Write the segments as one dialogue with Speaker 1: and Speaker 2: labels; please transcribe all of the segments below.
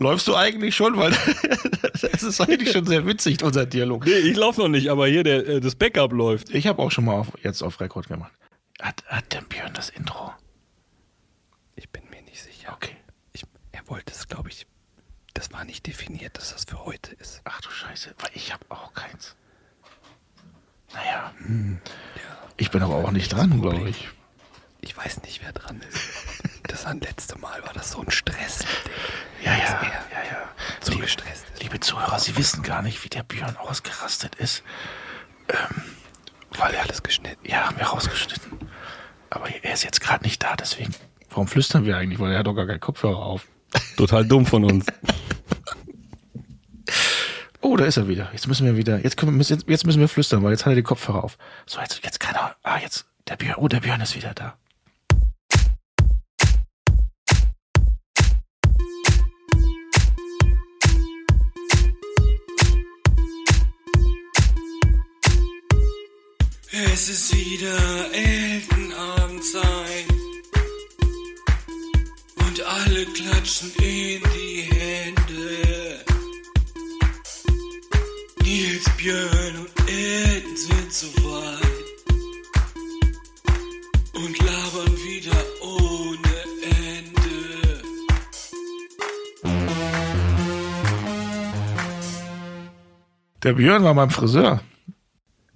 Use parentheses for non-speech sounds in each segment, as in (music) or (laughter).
Speaker 1: Läufst du eigentlich schon? Weil (laughs) das ist eigentlich schon sehr witzig, unser Dialog.
Speaker 2: Nee, ich laufe noch nicht, aber hier der, äh, das Backup läuft.
Speaker 1: Ich habe auch schon mal auf, jetzt auf Rekord gemacht. Hat, hat der Björn das Intro?
Speaker 2: Ich bin mir nicht sicher.
Speaker 1: Okay.
Speaker 2: Ich, er wollte es, glaube ich. Das war nicht definiert, dass das für heute ist.
Speaker 1: Ach du Scheiße, weil ich habe auch keins. Naja.
Speaker 2: Hm.
Speaker 1: Ich bin aber auch nicht dran, glaube ich.
Speaker 2: Ich weiß nicht, wer dran ist. (laughs) Das letzte Mal war das so ein Stress.
Speaker 1: Ja, ja, ja, ja.
Speaker 2: zu
Speaker 1: Liebe,
Speaker 2: gestresst ist.
Speaker 1: liebe Zuhörer, Sie wissen gar nicht, wie der Björn ausgerastet ist. Ähm, weil er
Speaker 2: Alles geschnitten.
Speaker 1: Ja, haben wir rausgeschnitten. Aber er ist jetzt gerade nicht da, deswegen. Warum flüstern wir eigentlich? Weil er hat doch gar keinen Kopfhörer auf.
Speaker 2: Total dumm von uns. (laughs)
Speaker 1: Oh, da ist er wieder. Jetzt müssen wir wieder. Jetzt, können wir, müssen- jetzt müssen wir flüstern, weil jetzt hat er die Kopfhörer auf. So, jetzt, jetzt kann er. Ah, jetzt. Der Björn. Oh, der Björn ist wieder da.
Speaker 3: Es ist wieder Eltenabendzeit und alle klatschen in die Hände. Nils, Björn und Elton sind soweit und labern wieder ohne Ende.
Speaker 1: Der Björn war beim Friseur.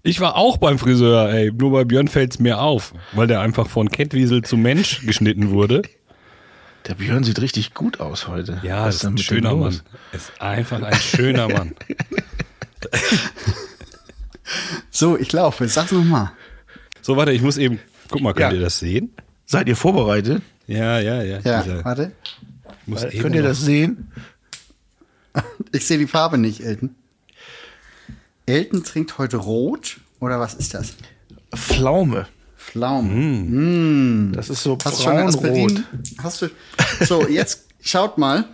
Speaker 2: Ich war auch beim Friseur, ey. Nur bei Björn fällt's mir auf, weil der einfach von Kettwiesel zu Mensch geschnitten wurde.
Speaker 1: Der Björn sieht richtig gut aus heute.
Speaker 2: Ja,
Speaker 1: Was
Speaker 2: ist ein schöner? Mann. Ist einfach ein schöner Mann. (laughs)
Speaker 4: So, ich laufe. Sag's nochmal.
Speaker 2: So, warte, ich muss eben. Guck mal, könnt
Speaker 1: Ja.
Speaker 2: ihr das sehen?
Speaker 1: Seid ihr vorbereitet?
Speaker 2: Ja, ja, ja.
Speaker 4: Ja,
Speaker 2: Dieser-
Speaker 4: warte.
Speaker 2: muss eben
Speaker 1: Könnt ihr das sehen? (laughs)
Speaker 4: Ich sehe die Farbe nicht, Elton. Elton trinkt heute rot oder was ist das?
Speaker 1: Pflaume.
Speaker 4: Pflaumen.
Speaker 1: Das ist so
Speaker 4: Hast du
Speaker 1: braunrot.
Speaker 4: Hast du? So, jetzt (laughs) schaut mal,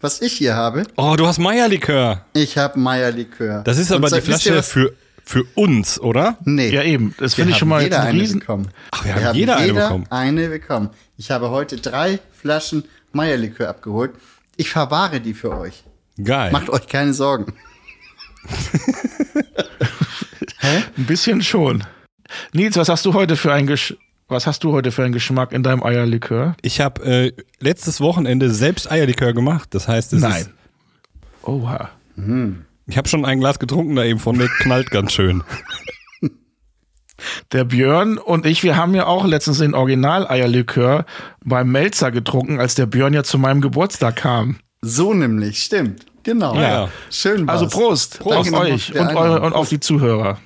Speaker 4: was ich hier habe.
Speaker 2: Oh, du hast Meierlikör.
Speaker 4: Ich habe Meierlikör.
Speaker 2: Das ist
Speaker 4: Und
Speaker 2: aber
Speaker 4: so-
Speaker 2: die Flasche für, für uns, oder?
Speaker 4: Nee.
Speaker 1: Ja, eben. Das
Speaker 4: Wir
Speaker 1: finde ich schon
Speaker 4: haben
Speaker 1: mal
Speaker 4: jeder
Speaker 1: jetzt ein
Speaker 4: eine
Speaker 1: Riesen.
Speaker 4: bekommen.
Speaker 2: Ach, wir haben jeder eine bekommen.
Speaker 4: eine bekommen. Ich habe heute drei Flaschen Meierlikör abgeholt. Ich verwahre die für euch.
Speaker 2: Geil.
Speaker 4: Macht euch keine Sorgen. (laughs)
Speaker 1: Ein bisschen schon. Nils, was hast du heute für ein Gesch was hast du heute für einen Geschmack in deinem Eierlikör?
Speaker 2: Ich habe äh, letztes Wochenende selbst Eierlikör gemacht. Das heißt, es
Speaker 1: Nein.
Speaker 2: Ist,
Speaker 1: Oha.
Speaker 2: ich habe schon ein Glas getrunken da eben von, der knallt ganz schön. (laughs)
Speaker 1: Der Björn und ich, wir haben ja auch letztens den Original-Eierlikör beim Melzer getrunken, als der Björn ja zu meinem Geburtstag kam.
Speaker 4: So nämlich, stimmt. Genau.
Speaker 2: Ja.
Speaker 4: Schön war's.
Speaker 1: Also Prost,
Speaker 4: Danke
Speaker 1: auf euch und, eure, und auf die Zuhörer.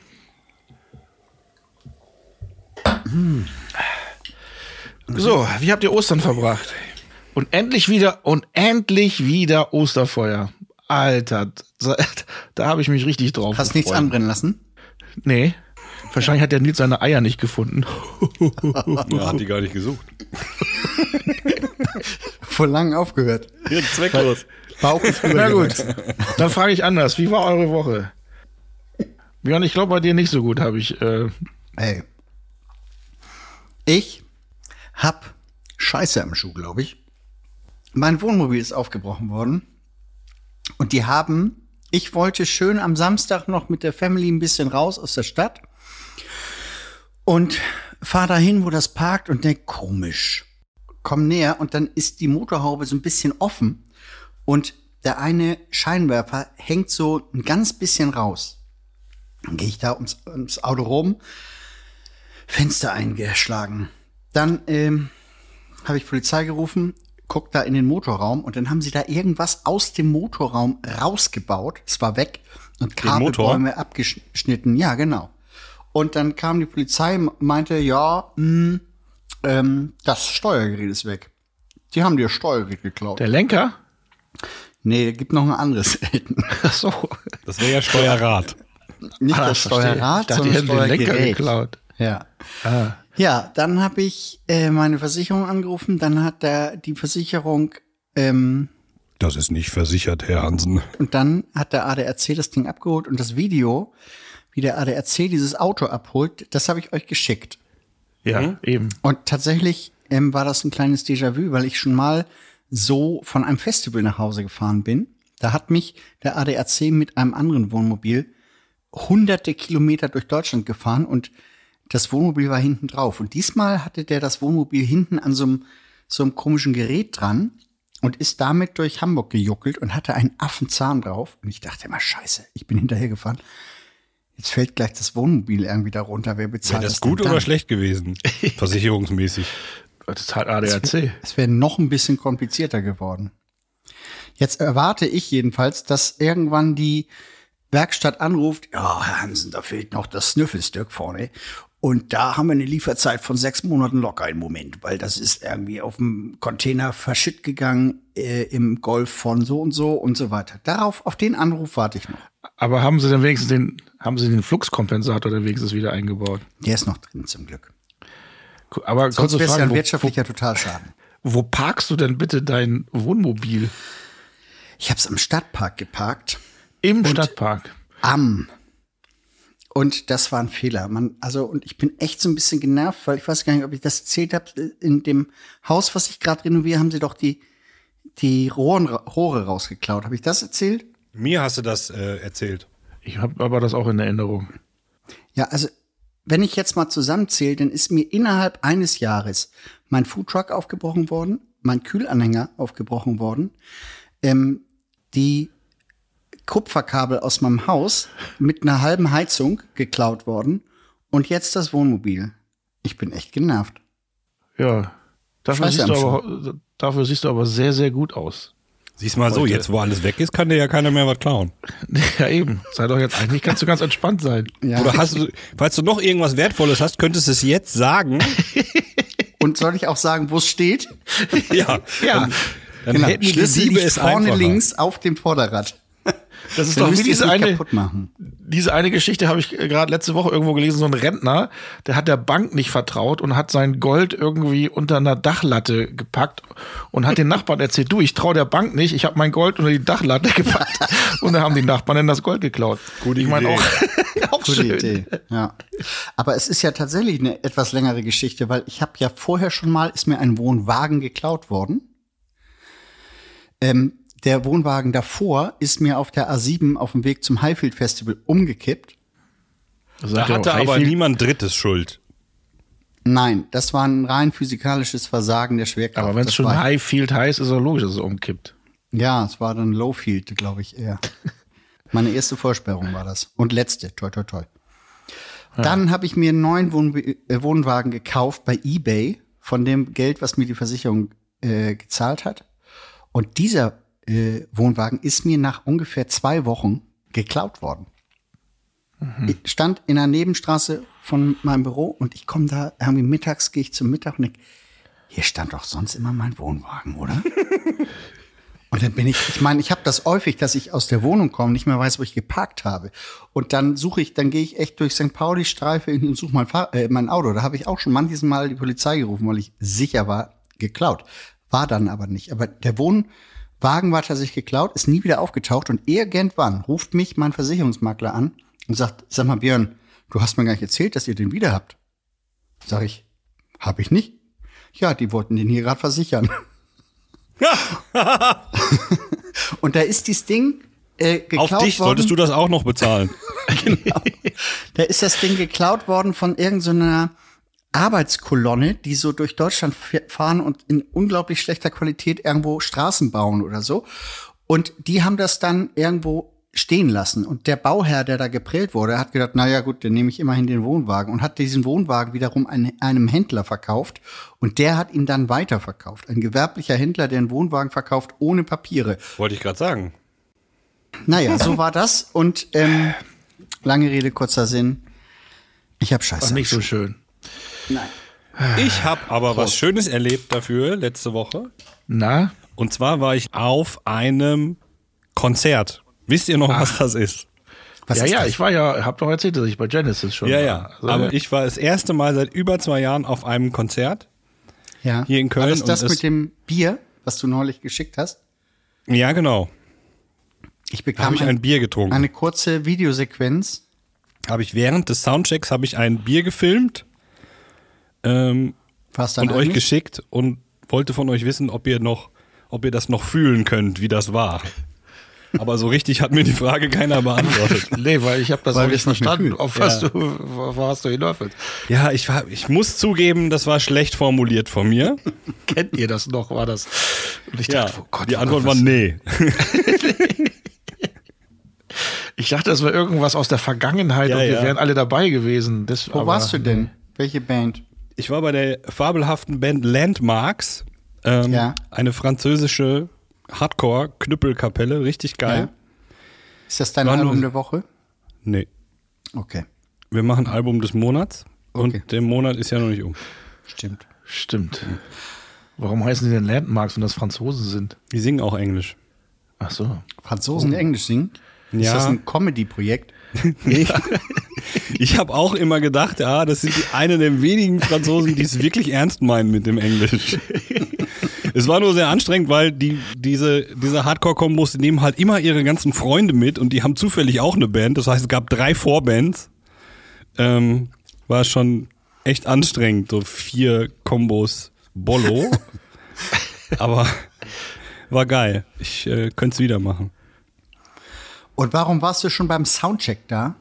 Speaker 1: So, wie habt ihr Ostern verbracht? Und endlich wieder und endlich wieder Osterfeuer. Alter, da, habe ich mich richtig drauf
Speaker 4: Hast nichts
Speaker 1: gefreut.
Speaker 4: anbrennen lassen?
Speaker 1: Nee. Wahrscheinlich hat der Nils seine Eier nicht gefunden. (laughs)
Speaker 2: Ja, hat die gar nicht gesucht. (laughs)
Speaker 4: Vor lang aufgehört.
Speaker 2: Ja, zwecklos.
Speaker 4: Bauch ist
Speaker 1: Na gut, dann frage ich anders. Wie war eure Woche? Björn, ich glaube bei dir nicht so gut, habe ich. Äh,
Speaker 4: Ey. Ich hab Scheiße am Schuh, glaube ich. Mein Wohnmobil ist aufgebrochen worden. Und die haben, ich wollte schön am Samstag noch mit der Family ein bisschen raus aus der Stadt. Und fahr dahin, wo das parkt und denk, komisch. Komm näher und dann ist die Motorhaube so ein bisschen offen. Und der eine Scheinwerfer hängt so ein ganz bisschen raus. Dann gehe ich da ums, ums Auto rum, Fenster eingeschlagen. Dann ähm, habe ich Polizei gerufen, guck da in den Motorraum und dann haben sie da irgendwas aus dem Motorraum rausgebaut. Es war weg und? Kabelbäume abgeschnitten. Ja, genau. Und dann kam die Polizei, meinte, ja, mh, ähm, das Steuergerät ist weg. Die haben dir das Steuergerät geklaut.
Speaker 1: der Lenker?
Speaker 4: nee, gibt noch ein anderes Elten.
Speaker 1: Ach so.
Speaker 2: Das wäre ja Steuerrad.
Speaker 4: Nicht
Speaker 1: Ah,
Speaker 4: das
Speaker 1: verstehe.
Speaker 4: Steuerrad, sondern
Speaker 1: hätten den Lenker
Speaker 4: Steuergerät.
Speaker 1: geklaut.
Speaker 4: Ja.
Speaker 1: Ah.
Speaker 4: Ja, dann habe ich äh, meine Versicherung angerufen. Dann hat der, die Versicherung ähm,
Speaker 2: Das ist nicht versichert, Herr Hansen.
Speaker 4: und dann hat der ADAC das Ding abgeholt und das Video, wie der ADAC dieses Auto abholt, das habe ich euch geschickt.
Speaker 1: Ja, eben.
Speaker 4: Und tatsächlich ähm, war das ein kleines Déjà-vu, weil ich schon mal so von einem Festival nach Hause gefahren bin. Da hat mich der ADAC mit einem anderen Wohnmobil hunderte Kilometer durch Deutschland gefahren und das Wohnmobil war hinten drauf. Und diesmal hatte der das Wohnmobil hinten an so einem, so einem komischen Gerät dran und ist damit durch Hamburg gejuckelt und hatte einen Affenzahn drauf. Und ich dachte immer, scheiße, ich bin hinterhergefahren. Jetzt fällt gleich das Wohnmobil irgendwie darunter. Wer bezahlt
Speaker 2: Wäre das
Speaker 4: denn
Speaker 2: gut
Speaker 4: dann?
Speaker 2: oder schlecht gewesen? (laughs) Versicherungsmäßig.
Speaker 1: Das ist halt ADAC.
Speaker 4: Es wäre noch ein bisschen komplizierter geworden. Jetzt erwarte ich jedenfalls, dass irgendwann die Werkstatt anruft, ja, Herr Hansen, da fehlt noch das Snüffelstück vorne. Und da haben wir eine Lieferzeit von sechs Monaten locker im Moment, weil das ist irgendwie auf dem Container verschütt gegangen äh, im Golf von so und so und so weiter. Darauf, auf den Anruf warte ich noch.
Speaker 1: Aber haben sie denn wenigstens den, haben sie den Fluxkompensator dann wenigstens wieder eingebaut?
Speaker 4: Der ist noch drin zum Glück.
Speaker 1: Aber
Speaker 4: Sonst
Speaker 1: kurze
Speaker 4: wäre es ja
Speaker 1: Frage,
Speaker 4: ein
Speaker 1: wo,
Speaker 4: wirtschaftlicher Totalschaden.
Speaker 1: wo, wo parkst du denn bitte dein Wohnmobil?
Speaker 4: Ich habe es am Stadtpark geparkt.
Speaker 1: Im Stadtpark.
Speaker 4: am. Und das war ein Fehler. Man, also, und ich bin echt so ein bisschen genervt, weil ich weiß gar nicht, ob ich das erzählt habe. In dem Haus, was ich gerade renoviere, haben sie doch die, die Rohren, Rohre rausgeklaut. Habe ich das erzählt?
Speaker 2: Mir hast du das äh, erzählt.
Speaker 1: Ich habe aber das auch in Erinnerung.
Speaker 4: Ja, also, wenn ich jetzt mal zusammenzähle, dann ist mir innerhalb eines Jahres mein Foodtruck aufgebrochen worden, mein Kühlanhänger aufgebrochen worden, ähm, die Kupferkabel aus meinem Haus mit einer halben Heizung geklaut worden und jetzt das Wohnmobil. Ich bin echt genervt.
Speaker 1: Ja. Dafür siehst, du aber, dafür siehst du aber sehr, sehr gut aus.
Speaker 2: Siehst mal so,
Speaker 1: Heute.
Speaker 2: jetzt wo alles weg ist, kann dir ja keiner mehr was klauen. (laughs)
Speaker 1: Ja, eben. Sei doch jetzt eigentlich kannst du ganz entspannt sein.
Speaker 4: Ja.
Speaker 2: Oder hast du, falls du noch irgendwas Wertvolles hast, könntest du es jetzt sagen. (laughs)
Speaker 4: Und soll ich auch sagen, wo es steht? (laughs)
Speaker 2: ja.
Speaker 1: Ja.
Speaker 2: Dann
Speaker 4: genau.
Speaker 2: hätten die
Speaker 4: liegt
Speaker 2: es
Speaker 4: vorne
Speaker 2: einfacher.
Speaker 4: links auf dem Vorderrad.
Speaker 1: Das ist
Speaker 4: Dann
Speaker 1: doch wie diese
Speaker 4: nicht
Speaker 1: eine, diese eine Geschichte habe ich äh, gerade letzte Woche irgendwo gelesen, so ein Rentner, der hat der Bank nicht vertraut und hat sein Gold irgendwie unter einer Dachlatte gepackt und hat den Nachbarn erzählt, du, ich traue der Bank nicht, ich habe mein Gold unter die Dachlatte (laughs) gepackt und dann haben die Nachbarn dann das Gold geklaut.
Speaker 2: Gute
Speaker 1: ich meine auch, (laughs) auch
Speaker 4: Gute
Speaker 1: schön.
Speaker 4: Idee. Ja. Aber es ist ja tatsächlich eine etwas längere Geschichte, weil ich habe ja vorher schon mal, ist mir ein Wohnwagen geklaut worden. Ähm, der Wohnwagen davor ist mir auf der A7 auf dem Weg zum Highfield Festival umgekippt.
Speaker 2: Da hatte aber niemand Drittes Schuld.
Speaker 4: Nein, das war ein rein physikalisches Versagen der Schwerkraft.
Speaker 1: Aber wenn es schon Highfield heißt, ist es logisch, dass es umkippt.
Speaker 4: Ja, es war dann Lowfield, glaube ich eher. (laughs) Meine erste Vorsperrung war das. Und letzte, toi, toi, toi. Dann habe ich mir einen neuen Wohn äh, Wohnwagen gekauft bei eBay von dem Geld, was mir die Versicherung äh, gezahlt hat. Und dieser äh, Wohnwagen ist mir nach ungefähr zwei Wochen geklaut worden. Ich stand in einer Nebenstraße von meinem Büro und ich komme da irgendwie mittags, gehe ich zum Mittag und denk, hier stand doch sonst immer mein Wohnwagen, oder? (laughs) Und dann bin ich, ich meine, ich habe das häufig, dass ich aus der Wohnung komme, nicht mehr weiß, wo ich geparkt habe. Und dann suche ich, dann gehe ich echt durch St. Pauli, streife irgendwie und suche mein, Fahr äh, mein Auto. Da habe ich auch schon manches Mal die Polizei gerufen, weil ich sicher war, geklaut. War dann aber nicht. Aber der Wohnwagen war tatsächlich geklaut, ist nie wieder aufgetaucht. Und irgendwann ruft mich mein Versicherungsmakler an und sagt, sag mal Björn, du hast mir gar nicht erzählt, dass ihr den wieder habt. Sag ich, hab ich nicht. Ja, die wollten den hier gerade versichern. (laughs) Und da ist dieses Ding äh, geklaut
Speaker 2: Auf dich
Speaker 4: worden.
Speaker 2: solltest du das auch noch bezahlen. (laughs)
Speaker 4: Da ist das Ding geklaut worden von irgendeiner Arbeitskolonne, die so durch Deutschland fahren und in unglaublich schlechter Qualität irgendwo Straßen bauen oder so. Und die haben das dann irgendwo stehen lassen. Und der Bauherr, der da geprellt wurde, hat gedacht, na ja gut, dann nehme ich immerhin den Wohnwagen und hat diesen Wohnwagen wiederum ein, einem Händler verkauft und der hat ihn dann weiterverkauft. Ein gewerblicher Händler, der einen Wohnwagen verkauft ohne Papiere.
Speaker 2: Wollte ich gerade sagen.
Speaker 4: Naja, so war das und ähm, lange Rede, kurzer Sinn. Ich habe Scheiße.
Speaker 1: War nicht so schön.
Speaker 4: Nein.
Speaker 2: Ich habe aber was Schönes erlebt dafür letzte Woche.
Speaker 1: Na?
Speaker 2: Und zwar war ich auf einem Konzert. Wisst ihr noch, was das ist?
Speaker 4: Was
Speaker 1: ja,
Speaker 4: ist
Speaker 1: ja,
Speaker 4: das?
Speaker 1: ich war ja, hab doch erzählt, dass ich bei Genesis schon
Speaker 2: Ja,
Speaker 1: war.
Speaker 2: ja.
Speaker 1: Also,
Speaker 2: Aber ich war das erste Mal seit über zwei Jahren auf einem Konzert.
Speaker 4: Ja.
Speaker 2: Hier in Köln
Speaker 4: War das das mit dem Bier, was du neulich geschickt hast?
Speaker 2: Ja, genau.
Speaker 4: Ich bekam
Speaker 2: habe ich ein Bier getrunken.
Speaker 4: eine kurze Videosequenz.
Speaker 2: Habe ich während des Soundchecks habe ich ein Bier gefilmt ähm,
Speaker 4: Was dann
Speaker 2: und euch
Speaker 4: eigentlich?
Speaker 2: geschickt und wollte von euch wissen, ob ihr noch ob ihr das noch fühlen könnt, wie das war. Aber so richtig hat mir die Frage keiner beantwortet. (laughs)
Speaker 1: Nee, weil ich habe das
Speaker 4: Weil
Speaker 1: auch
Speaker 4: wir
Speaker 1: nicht verstanden, auf was
Speaker 2: Ja.
Speaker 1: du, woraus du willst.
Speaker 2: Ja, ich, war, ich muss zugeben, das war schlecht formuliert von mir. (laughs)
Speaker 1: Kennt ihr das noch? War das? Und ich
Speaker 2: Ja,
Speaker 1: dachte, oh Gott,
Speaker 2: die Antwort war nee. (laughs)
Speaker 1: Ich dachte, das war irgendwas aus der Vergangenheit
Speaker 2: Ja,
Speaker 1: und wir
Speaker 2: ja.
Speaker 1: wären alle dabei gewesen. Das,
Speaker 4: Wo
Speaker 1: aber-
Speaker 4: warst du denn? Welche Band?
Speaker 2: Ich war bei der fabelhaften Band Landmarks. Ähm,
Speaker 4: Ja.
Speaker 2: Eine französische Hardcore-Knüppelkapelle, richtig geil.
Speaker 4: Ja. Ist das dein
Speaker 2: War nur-
Speaker 4: Album der Woche?
Speaker 2: Nee.
Speaker 4: Okay,
Speaker 2: Wir machen Album des Monats
Speaker 4: Okay.
Speaker 2: und der Monat ist ja noch nicht um.
Speaker 4: stimmt.
Speaker 1: Stimmt. Warum heißen die denn Landmarks, wenn das Franzosen sind?
Speaker 2: Die singen auch Englisch.
Speaker 1: Ach so.
Speaker 4: Franzosen die Englisch singen? Ist
Speaker 2: Ja.
Speaker 4: das ein Comedy-Projekt? (laughs) (laughs)
Speaker 2: Nee. (laughs) Ich habe auch immer gedacht, ja, das sind die, eine der wenigen Franzosen, die es wirklich ernst meinen mit dem Englisch. Es war nur sehr anstrengend, weil die, diese, diese Hardcore-Kombos, die nehmen halt immer ihre ganzen Freunde mit und die haben zufällig auch eine Band. Das heißt, es gab drei Vorbands. Ähm, war schon echt anstrengend, so vier Kombos Bollo. (laughs) Aber war geil. Ich äh, könnte es wieder machen.
Speaker 4: Und warum warst du schon beim Soundcheck da?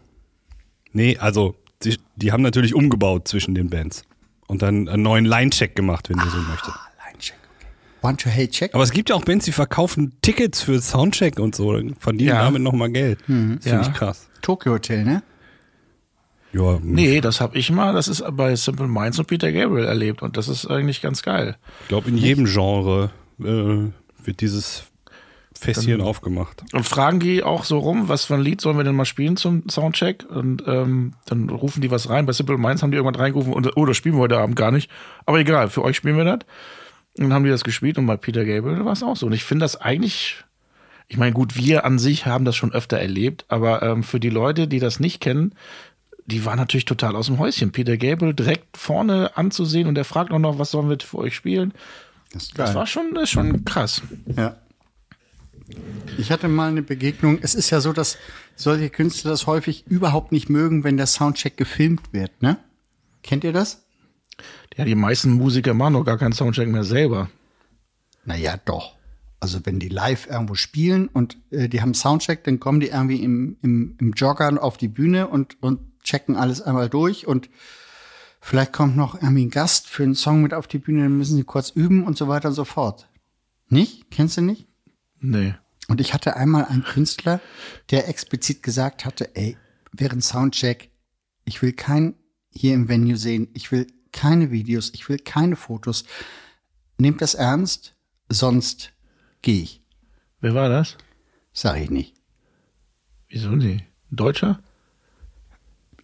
Speaker 2: Nee, also die, die haben natürlich umgebaut zwischen den Bands und dann einen neuen Line-Check gemacht, wenn ihr so möchtet.
Speaker 4: Line-Check. Want to hate check?
Speaker 2: Aber es gibt ja auch Bands, die verkaufen Tickets für Soundcheck und so, verdienen
Speaker 1: Ja.
Speaker 2: damit nochmal Geld. Das finde
Speaker 1: Ja.
Speaker 2: ich krass.
Speaker 4: Tokyo Hotel, ne?
Speaker 2: Ja,
Speaker 1: Nee, das habe ich mal, das ist bei Simple Minds und Peter Gabriel erlebt und das ist eigentlich ganz geil.
Speaker 2: ich glaube, in jedem Genre äh, wird dieses Fässchen aufgemacht.
Speaker 1: Und fragen die auch so rum, was für ein Lied sollen wir denn mal spielen zum Soundcheck? Und ähm, dann rufen die was rein. Bei Simple Minds haben die irgendwann reingerufen und oh, das spielen wir heute Abend gar nicht. Aber egal, für euch spielen wir das. Und dann haben die das gespielt und bei Peter Gabriel war es auch so. Und ich finde das eigentlich, ich meine, gut, wir an sich haben das schon öfter erlebt, aber ähm, für die Leute, die das nicht kennen, die waren natürlich total aus dem Häuschen. Peter Gabriel direkt vorne anzusehen und er fragt auch noch, was sollen wir für euch spielen?
Speaker 4: Das
Speaker 1: Das war schon, das ist schon krass.
Speaker 4: Ja. Ich hatte mal eine Begegnung. Es ist ja so, dass solche Künstler das häufig überhaupt nicht mögen, wenn der Soundcheck gefilmt wird, ne? Kennt ihr das?
Speaker 1: Ja, die meisten Musiker machen doch gar keinen Soundcheck mehr selber.
Speaker 4: Naja, doch. Also wenn die live irgendwo spielen und äh, die haben Soundcheck, dann kommen die irgendwie im, im, im Jogger auf die Bühne und, und checken alles einmal durch und vielleicht kommt noch irgendwie ein Gast für einen Song mit auf die Bühne, dann müssen sie kurz üben und so weiter und so fort. Nicht? Kennst du nicht?
Speaker 1: Nee.
Speaker 4: Und ich hatte einmal einen Künstler, der explizit gesagt hatte, ey, während Soundcheck, ich will kein hier im Venue sehen, ich will keine Videos, ich will keine Fotos. Nehmt das ernst, sonst gehe ich.
Speaker 1: Wer war das?
Speaker 4: Sag ich nicht.
Speaker 1: Wieso nicht? Ein Deutscher?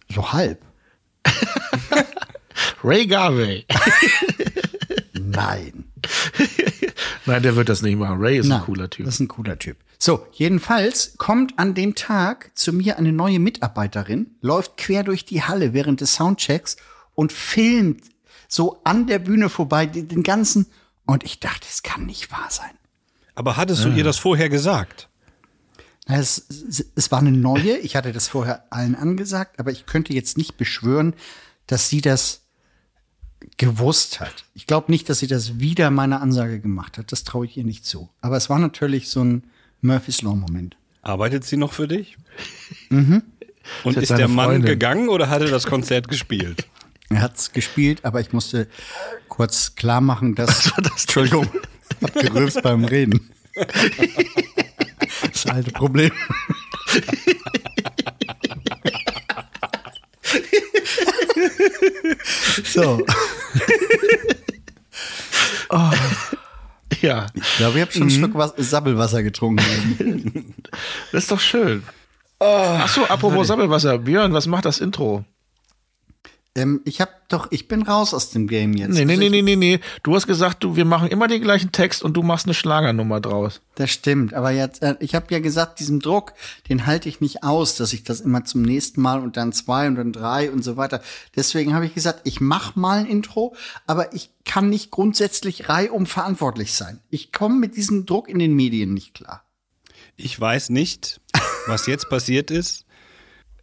Speaker 4: So halb. (laughs)
Speaker 1: Ray Garvey.
Speaker 4: Nein.
Speaker 1: Nein, der wird das nicht machen. Ray ist
Speaker 4: Na,
Speaker 1: ein cooler Typ.
Speaker 4: Das ist ein cooler Typ. So, jedenfalls kommt an dem Tag zu mir eine neue Mitarbeiterin, läuft quer durch die Halle während des Soundchecks und filmt so an der Bühne vorbei den ganzen. Und ich dachte, es kann nicht wahr sein.
Speaker 2: Aber hattest du ihr das vorher gesagt?
Speaker 4: Es, es war eine neue, ich hatte das vorher allen angesagt, aber ich könnte jetzt nicht beschwören, dass sie das gewusst hat. Ich glaube nicht, dass sie das wieder meiner Ansage gemacht hat. Das traue ich ihr nicht zu. Aber es war natürlich so ein Murphy's Law-Moment.
Speaker 2: Arbeitet sie noch für dich? (laughs) Und
Speaker 1: Ist
Speaker 2: ist der Mann
Speaker 1: Freundin.
Speaker 2: gegangen oder hat er das Konzert gespielt?
Speaker 4: Er hat's gespielt, aber ich musste kurz klar machen, dass. Entschuldigung, hab gerülpst beim Reden. (laughs) Das alte Problem. (laughs) so, (laughs)
Speaker 1: Ja,
Speaker 4: ich glaube, ich habe schon einen Schluck Was Sabbelwasser getrunken. (laughs)
Speaker 1: das ist doch schön. Ach so, apropos Sabbelwasser. Björn, was macht das Intro?
Speaker 4: Ähm, ich habe doch, ich bin raus aus dem Game jetzt.
Speaker 1: Nee, nee,
Speaker 4: Also
Speaker 1: nee, nee, nee, nee. Du hast gesagt, du, wir machen immer den gleichen Text und du machst eine Schlagernummer draus.
Speaker 4: Das stimmt, aber jetzt, äh, ich habe ja gesagt, diesen Druck, den halte ich nicht aus, dass ich das immer zum nächsten Mal und dann zwei und dann drei und so weiter. Deswegen habe ich gesagt, ich mach mal ein Intro, aber ich kann nicht grundsätzlich reihum verantwortlich sein. Ich komme mit diesem Druck in den Medien nicht klar.
Speaker 2: Ich weiß nicht, was jetzt passiert ist.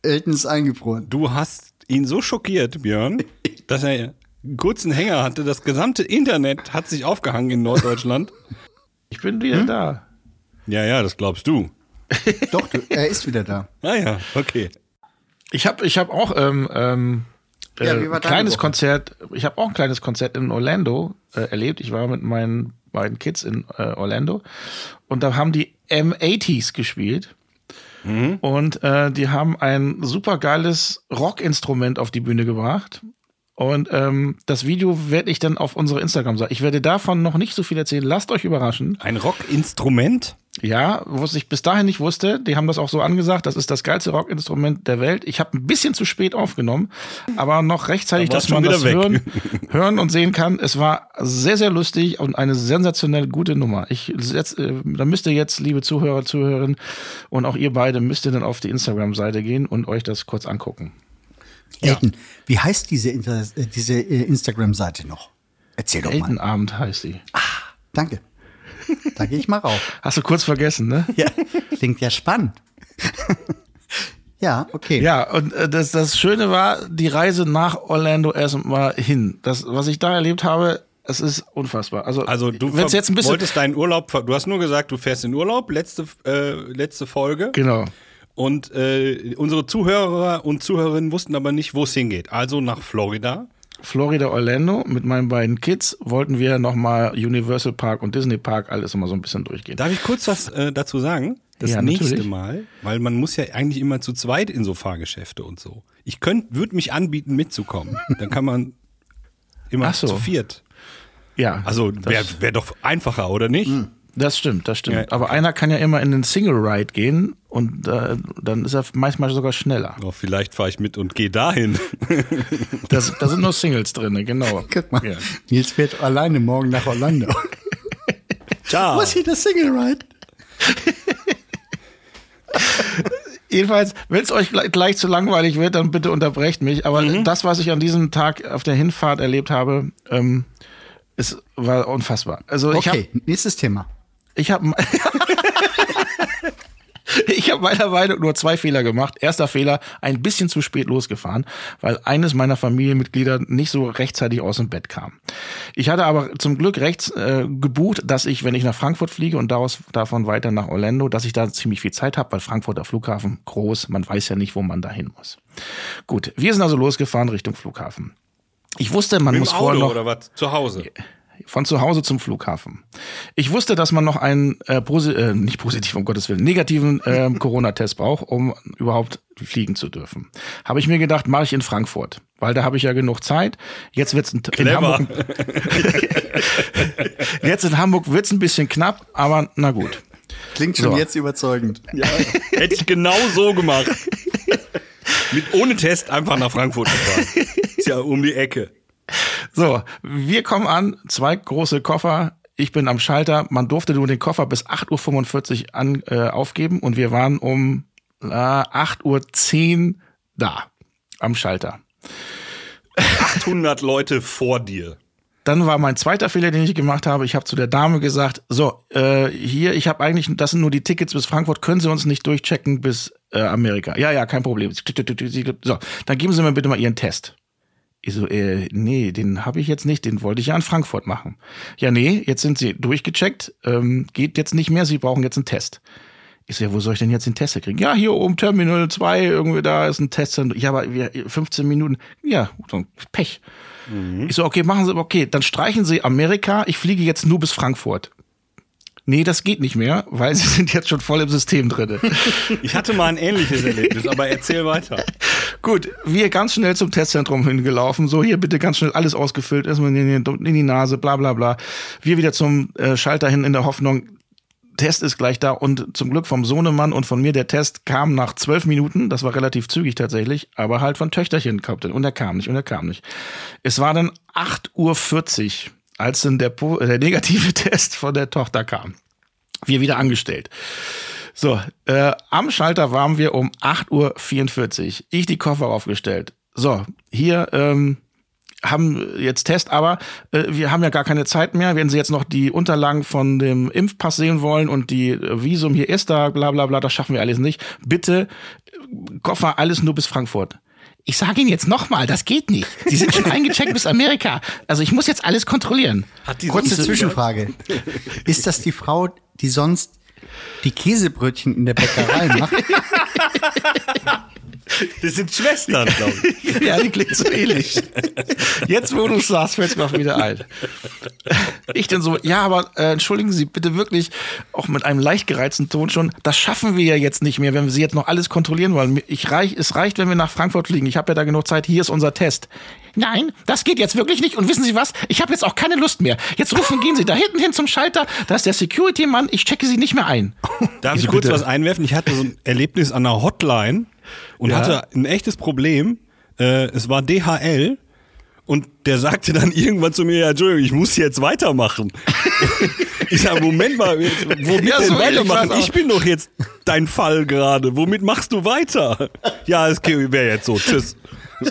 Speaker 4: Elton ist eingefroren.
Speaker 2: Du hast ihn so schockiert, Björn, (laughs) dass er einen kurzen Hänger hatte. Das gesamte Internet hat sich aufgehangen in Norddeutschland. (laughs)
Speaker 1: Ich bin wieder da.
Speaker 2: Ja, ja, das glaubst du. (laughs)
Speaker 4: Doch, du, er ist wieder da.
Speaker 2: Ah ja, okay.
Speaker 1: Ich habe ich hab auch ähm, ähm,
Speaker 4: Ja,
Speaker 1: äh, ein kleines
Speaker 4: Woche?
Speaker 1: Konzert. Ich habe auch ein kleines Konzert in Orlando äh, erlebt. Ich war mit meinen beiden Kids in äh, Orlando und da haben die M80s gespielt. Und äh, die haben ein super geiles Rockinstrument auf die Bühne gebracht. Und ähm, das Video werde ich dann auf unsere Instagram-Seite. Ich werde davon noch nicht so viel erzählen. Lasst euch überraschen.
Speaker 2: Ein Rockinstrument?
Speaker 1: Ja, was ich bis dahin nicht wusste, die haben das auch so angesagt, das ist das geilste Rockinstrument der Welt. Ich habe ein bisschen zu spät aufgenommen, aber noch rechtzeitig, dass man das
Speaker 2: weg.
Speaker 1: hören, (laughs) hören und sehen kann. Es war sehr, sehr lustig und eine sensationell gute Nummer. Ich setz, äh, da müsst ihr jetzt, liebe Zuhörer, Zuhörerinnen und auch ihr beide, müsst ihr dann auf die Instagram-Seite gehen und euch das kurz angucken.
Speaker 4: Elton, wie heißt diese, Inter äh, diese äh, Instagram-Seite noch? Erzähl doch mal.
Speaker 1: Eltenabend heißt sie.
Speaker 4: Danke. Da gehe ich mal rauf.
Speaker 1: Hast du kurz vergessen, ne?
Speaker 4: Ja, klingt ja spannend. (laughs) ja, okay.
Speaker 1: Ja, und äh, das, das Schöne war, die Reise nach Orlando erstmal hin. Das, was ich da erlebt habe, es ist unfassbar. Also,
Speaker 2: Also du
Speaker 1: wenn's jetzt ein bisschen,
Speaker 2: wolltest deinen Urlaub, du hast nur gesagt, du fährst in Urlaub, letzte, äh, letzte Folge.
Speaker 1: genau.
Speaker 2: Und äh, unsere Zuhörer und Zuhörerinnen wussten aber nicht, wo es hingeht. Also nach Florida.
Speaker 1: Florida Orlando mit meinen beiden Kids wollten wir nochmal Universal Park und Disney Park alles immer so ein bisschen durchgehen.
Speaker 2: Darf ich kurz was äh, dazu sagen? Das
Speaker 1: Ja,
Speaker 2: nächste
Speaker 1: natürlich.
Speaker 2: Mal, weil man muss ja eigentlich immer zu zweit in so Fahrgeschäfte und so. Ich könnte, würde mich anbieten, mitzukommen. Dann kann man immer
Speaker 1: so.
Speaker 2: zu viert.
Speaker 1: ja,
Speaker 2: Also wäre wär doch einfacher, oder nicht?
Speaker 1: Das stimmt, das stimmt.
Speaker 2: Ja.
Speaker 1: Aber einer kann ja immer in den Single Ride gehen und äh, dann ist er manchmal sogar schneller.
Speaker 2: Oh, vielleicht fahre ich mit und gehe dahin. (laughs)
Speaker 1: Das, da sind nur Singles drin, genau. (laughs)
Speaker 4: Guck mal,
Speaker 1: Ja.
Speaker 4: Nils fährt alleine morgen nach Orlando. (laughs)
Speaker 2: Ciao.
Speaker 4: Ist hier der Single Ride?
Speaker 1: Jedenfalls, wenn es euch gleich, gleich zu langweilig wird, dann bitte unterbrecht mich. Aber
Speaker 2: Mhm.
Speaker 1: das, was ich an diesem Tag auf der Hinfahrt erlebt habe, ähm, es war unfassbar. Also ich habe
Speaker 4: Okay, nächstes Thema.
Speaker 1: Ich habe (laughs) ich habe meiner Meinung nur zwei Fehler gemacht. Erster Fehler, ein bisschen zu spät losgefahren, weil eines meiner Familienmitglieder nicht so rechtzeitig aus dem Bett kam. Ich hatte aber zum Glück rechts äh, gebucht, dass ich, wenn ich nach Frankfurt fliege und daraus, davon weiter nach Orlando, dass ich da ziemlich viel Zeit habe, weil Frankfurter Flughafen groß, man weiß ja nicht, wo man da hin muss. Gut, wir sind also losgefahren Richtung Flughafen. Ich wusste, man
Speaker 2: Mit
Speaker 1: muss
Speaker 2: dem
Speaker 1: vorher
Speaker 2: Auto
Speaker 1: noch
Speaker 2: oder was? Zu Hause.
Speaker 1: Von zu Hause zum Flughafen. Ich wusste, dass man noch einen äh, posi äh, nicht positiv um Gottes Willen negativen äh, (laughs) Corona-Test braucht, um überhaupt fliegen zu dürfen. Habe ich mir gedacht, mache ich in Frankfurt, weil da habe ich ja genug Zeit. Jetzt wird's in, in. Hamburg (laughs) jetzt in Hamburg wird's ein bisschen knapp, aber na gut.
Speaker 4: Klingt schon
Speaker 1: So.
Speaker 4: jetzt überzeugend.
Speaker 2: Hätte ich genau so gemacht. (laughs) Mit ohne Test einfach nach Frankfurt gefahren. Ist ja um die Ecke.
Speaker 1: So, wir kommen an, zwei große Koffer. Ich bin am Schalter. Man durfte nur den Koffer bis 8.45 Uhr an, äh, aufgeben und wir waren um äh, 8.10 Uhr da am Schalter.
Speaker 2: 800 Leute vor dir.
Speaker 1: Dann war mein zweiter Fehler, den ich gemacht habe. Ich habe zu der Dame gesagt, so, äh, hier, ich habe eigentlich, das sind nur die Tickets bis Frankfurt, können Sie uns nicht durchchecken bis äh, Amerika? Ja, ja, kein Problem. So, dann geben Sie mir bitte mal Ihren Test. Ich so, äh, nee, den habe ich jetzt nicht, den wollte ich ja in Frankfurt machen. Ja, nee, jetzt sind Sie durchgecheckt, ähm, geht jetzt nicht mehr, Sie brauchen jetzt einen Test. Ich so, ja, wo soll ich denn jetzt den Test kriegen? Ja, hier oben Terminal 2, irgendwie da ist ein Test. Ja, aber wir- 15 Minuten. Ja, Pech. Ich so, okay, machen Sie, okay, dann streichen Sie Amerika, ich fliege jetzt nur bis Frankfurt. Nee, das geht nicht mehr, weil Sie (laughs) sind jetzt schon voll im System drinne. (laughs)
Speaker 2: Ich hatte mal ein ähnliches Erlebnis, aber erzähl weiter. (laughs)
Speaker 1: Gut, wir ganz schnell zum Testzentrum hingelaufen. So, hier bitte ganz schnell alles ausgefüllt, erstmal in die, in die Nase, bla bla bla. Wir wieder zum äh, Schalter hin in der Hoffnung, Test ist gleich da und zum Glück vom Sohnemann und von mir der Test kam nach zwölf Minuten, das war relativ zügig tatsächlich, aber halt von Töchterchen kommt und er kam nicht und er kam nicht. Es war dann 8.40 Uhr, als dann der, äh, der negative (laughs) Test von der Tochter kam. Wir wieder angestellt. So, äh, am Schalter waren wir um 8.44 Uhr. Ich die Koffer aufgestellt. So, hier ähm, haben jetzt Test, aber äh, wir haben ja gar keine Zeit mehr. Wenn Sie jetzt noch die Unterlagen von dem Impfpass sehen wollen und die äh, Visum hier ist da, bla bla bla, das schaffen wir alles nicht. Bitte äh, Koffer alles nur bis Frankfurt. Ich sage Ihnen jetzt nochmal, das geht nicht. Sie sind schon (laughs) eingecheckt bis Amerika. Also ich muss jetzt alles kontrollieren.
Speaker 4: Kurze Zwischenfrage. (laughs) Ist das die Frau, die sonst die Käsebrötchen in der Bäckerei (laughs) macht?
Speaker 2: Das sind Schwestern, glaube ich. (laughs)
Speaker 1: Ja, die klingt so ähnlich. Jetzt, wo du sagst, fällt mir auch wieder ein. Ich denn so, ja, aber äh, entschuldigen Sie bitte wirklich, auch mit einem leicht gereizten Ton schon, das schaffen wir ja jetzt nicht mehr, wenn wir Sie jetzt noch alles kontrollieren wollen. Ich reich, es reicht, wenn wir nach Frankfurt fliegen. Ich habe ja da genug Zeit. Hier ist unser Test. Nein, das geht jetzt wirklich nicht. Und wissen Sie was? Ich habe jetzt auch keine Lust mehr. Jetzt rufen, gehen Sie da hinten hin zum Schalter. Da ist der Security-Mann. Ich checke Sie nicht mehr ein. (laughs)
Speaker 2: Darf ich
Speaker 1: Wieso
Speaker 2: kurz
Speaker 1: bitte?
Speaker 2: was einwerfen? Ich hatte so ein Erlebnis an einer Hotline und
Speaker 1: Ja.
Speaker 2: hatte ein echtes Problem. Äh, es war DHL und der sagte dann irgendwann zu mir, ja, Entschuldigung, ich muss jetzt weitermachen. (laughs) ich sage, Moment mal, jetzt, womit
Speaker 1: Ja,
Speaker 2: denn
Speaker 1: so ähnlich
Speaker 2: weitermachen?
Speaker 1: auch.
Speaker 2: Ich bin doch jetzt dein Fall gerade. Womit machst du weiter? Ja, es wäre jetzt so. Tschüss. (laughs)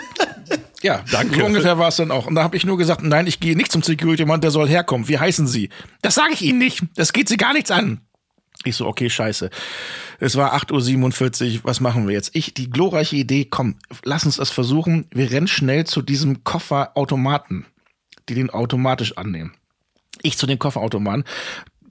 Speaker 1: Ja,
Speaker 2: Danke.
Speaker 1: So ungefähr war es dann auch. Und da habe ich nur gesagt, nein, ich gehe nicht zum Security-Mann, der soll herkommen. Wie heißen Sie? Das sage ich Ihnen nicht. Das geht Sie gar nichts an. Ich so, okay, scheiße. Es war 8.47 Uhr, was machen wir jetzt? Ich, die glorreiche Idee, komm, lass uns das versuchen. Wir rennen schnell zu diesem Kofferautomaten, die den automatisch annehmen. Ich zu dem Kofferautomaten.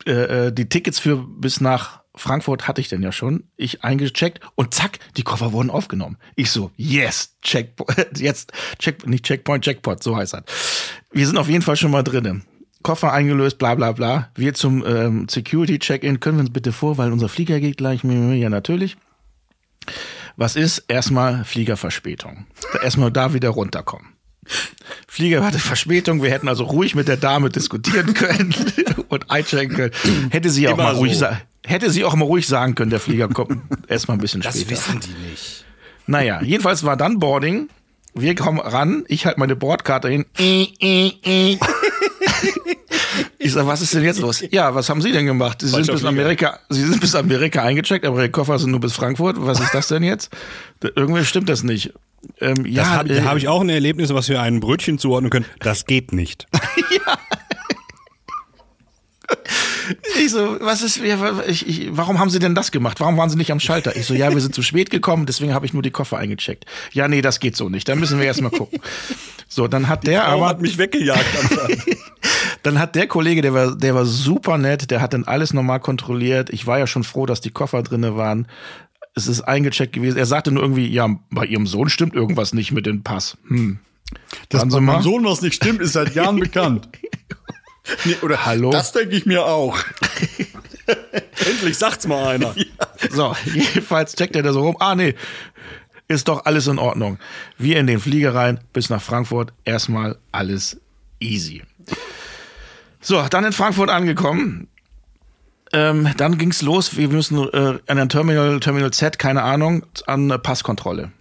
Speaker 1: Äh, äh, die Tickets für bis nach Frankfurt hatte ich denn ja schon. Ich eingecheckt und zack, die Koffer wurden aufgenommen. Ich so, yes, Checkpoint, (laughs) jetzt, Check, nicht Checkpoint, Checkpot, so heißt das. Wir sind auf jeden Fall schon mal drinnen. Koffer eingelöst, bla bla bla. Wir zum ähm, Security-Check-In. Können wir uns bitte vor, weil unser Flieger geht gleich. Ja, natürlich. Was ist? Erstmal Fliegerverspätung. Erstmal da wieder runterkommen. Flieger hatte Verspätung, wir hätten also ruhig mit der Dame diskutieren können (laughs) und einchecken können. Hätte sie auch
Speaker 2: Immer
Speaker 1: mal ruhig
Speaker 2: so.
Speaker 1: sagen, hätte sie auch mal ruhig sagen können, der Flieger kommt erstmal ein bisschen später.
Speaker 2: die nicht.
Speaker 1: Naja, jedenfalls war dann Boarding. Wir kommen ran, ich halte meine Bordkarte hin. (laughs) Ich sag, was ist denn jetzt los? Ja, was haben Sie denn gemacht? Sie sind bis. Amerika, Sie sind bis Amerika eingecheckt, aber Ihre Koffer sind nur bis Frankfurt. Was ist das denn jetzt? Irgendwie stimmt das nicht. Ähm, ja,
Speaker 2: Das hab,
Speaker 1: äh,
Speaker 2: da habe ich auch ein Erlebnis, was wir einem Brötchen zuordnen können. Das geht nicht. (laughs)
Speaker 1: Ich so, was ist, ich, ich, warum haben Sie denn das gemacht? Warum waren Sie nicht am Schalter? Ich so, ja, wir sind zu spät gekommen, deswegen habe ich nur die Koffer eingecheckt. Ja, nee, das geht so nicht. Da müssen wir erst mal gucken. So, dann hat der
Speaker 2: Warum
Speaker 1: aber,
Speaker 2: hat mich weggejagt? (laughs)
Speaker 1: dann hat der Kollege, der war, der war super nett, der hat dann alles normal kontrolliert. Ich war ja schon froh, dass die Koffer drinne waren. Es ist eingecheckt gewesen. Er sagte nur irgendwie, ja, bei Ihrem Sohn stimmt irgendwas nicht mit dem Pass. Hm.
Speaker 5: Dass bei meinem Sohn was nicht stimmt, ist seit Jahren bekannt. (laughs) Nee, oder
Speaker 1: Hallo?
Speaker 5: Das denke ich mir auch. (laughs)
Speaker 2: Endlich sagt's mal einer.
Speaker 1: So, jedenfalls checkt er da so rum. Ah, nee, ist doch alles in Ordnung. Wir in den Flieger rein, bis nach Frankfurt. Erstmal alles easy. So, dann in Frankfurt angekommen. Ähm, dann ging's los. Wir müssen äh, an ein Terminal, Terminal Z, keine Ahnung, an äh, Passkontrolle.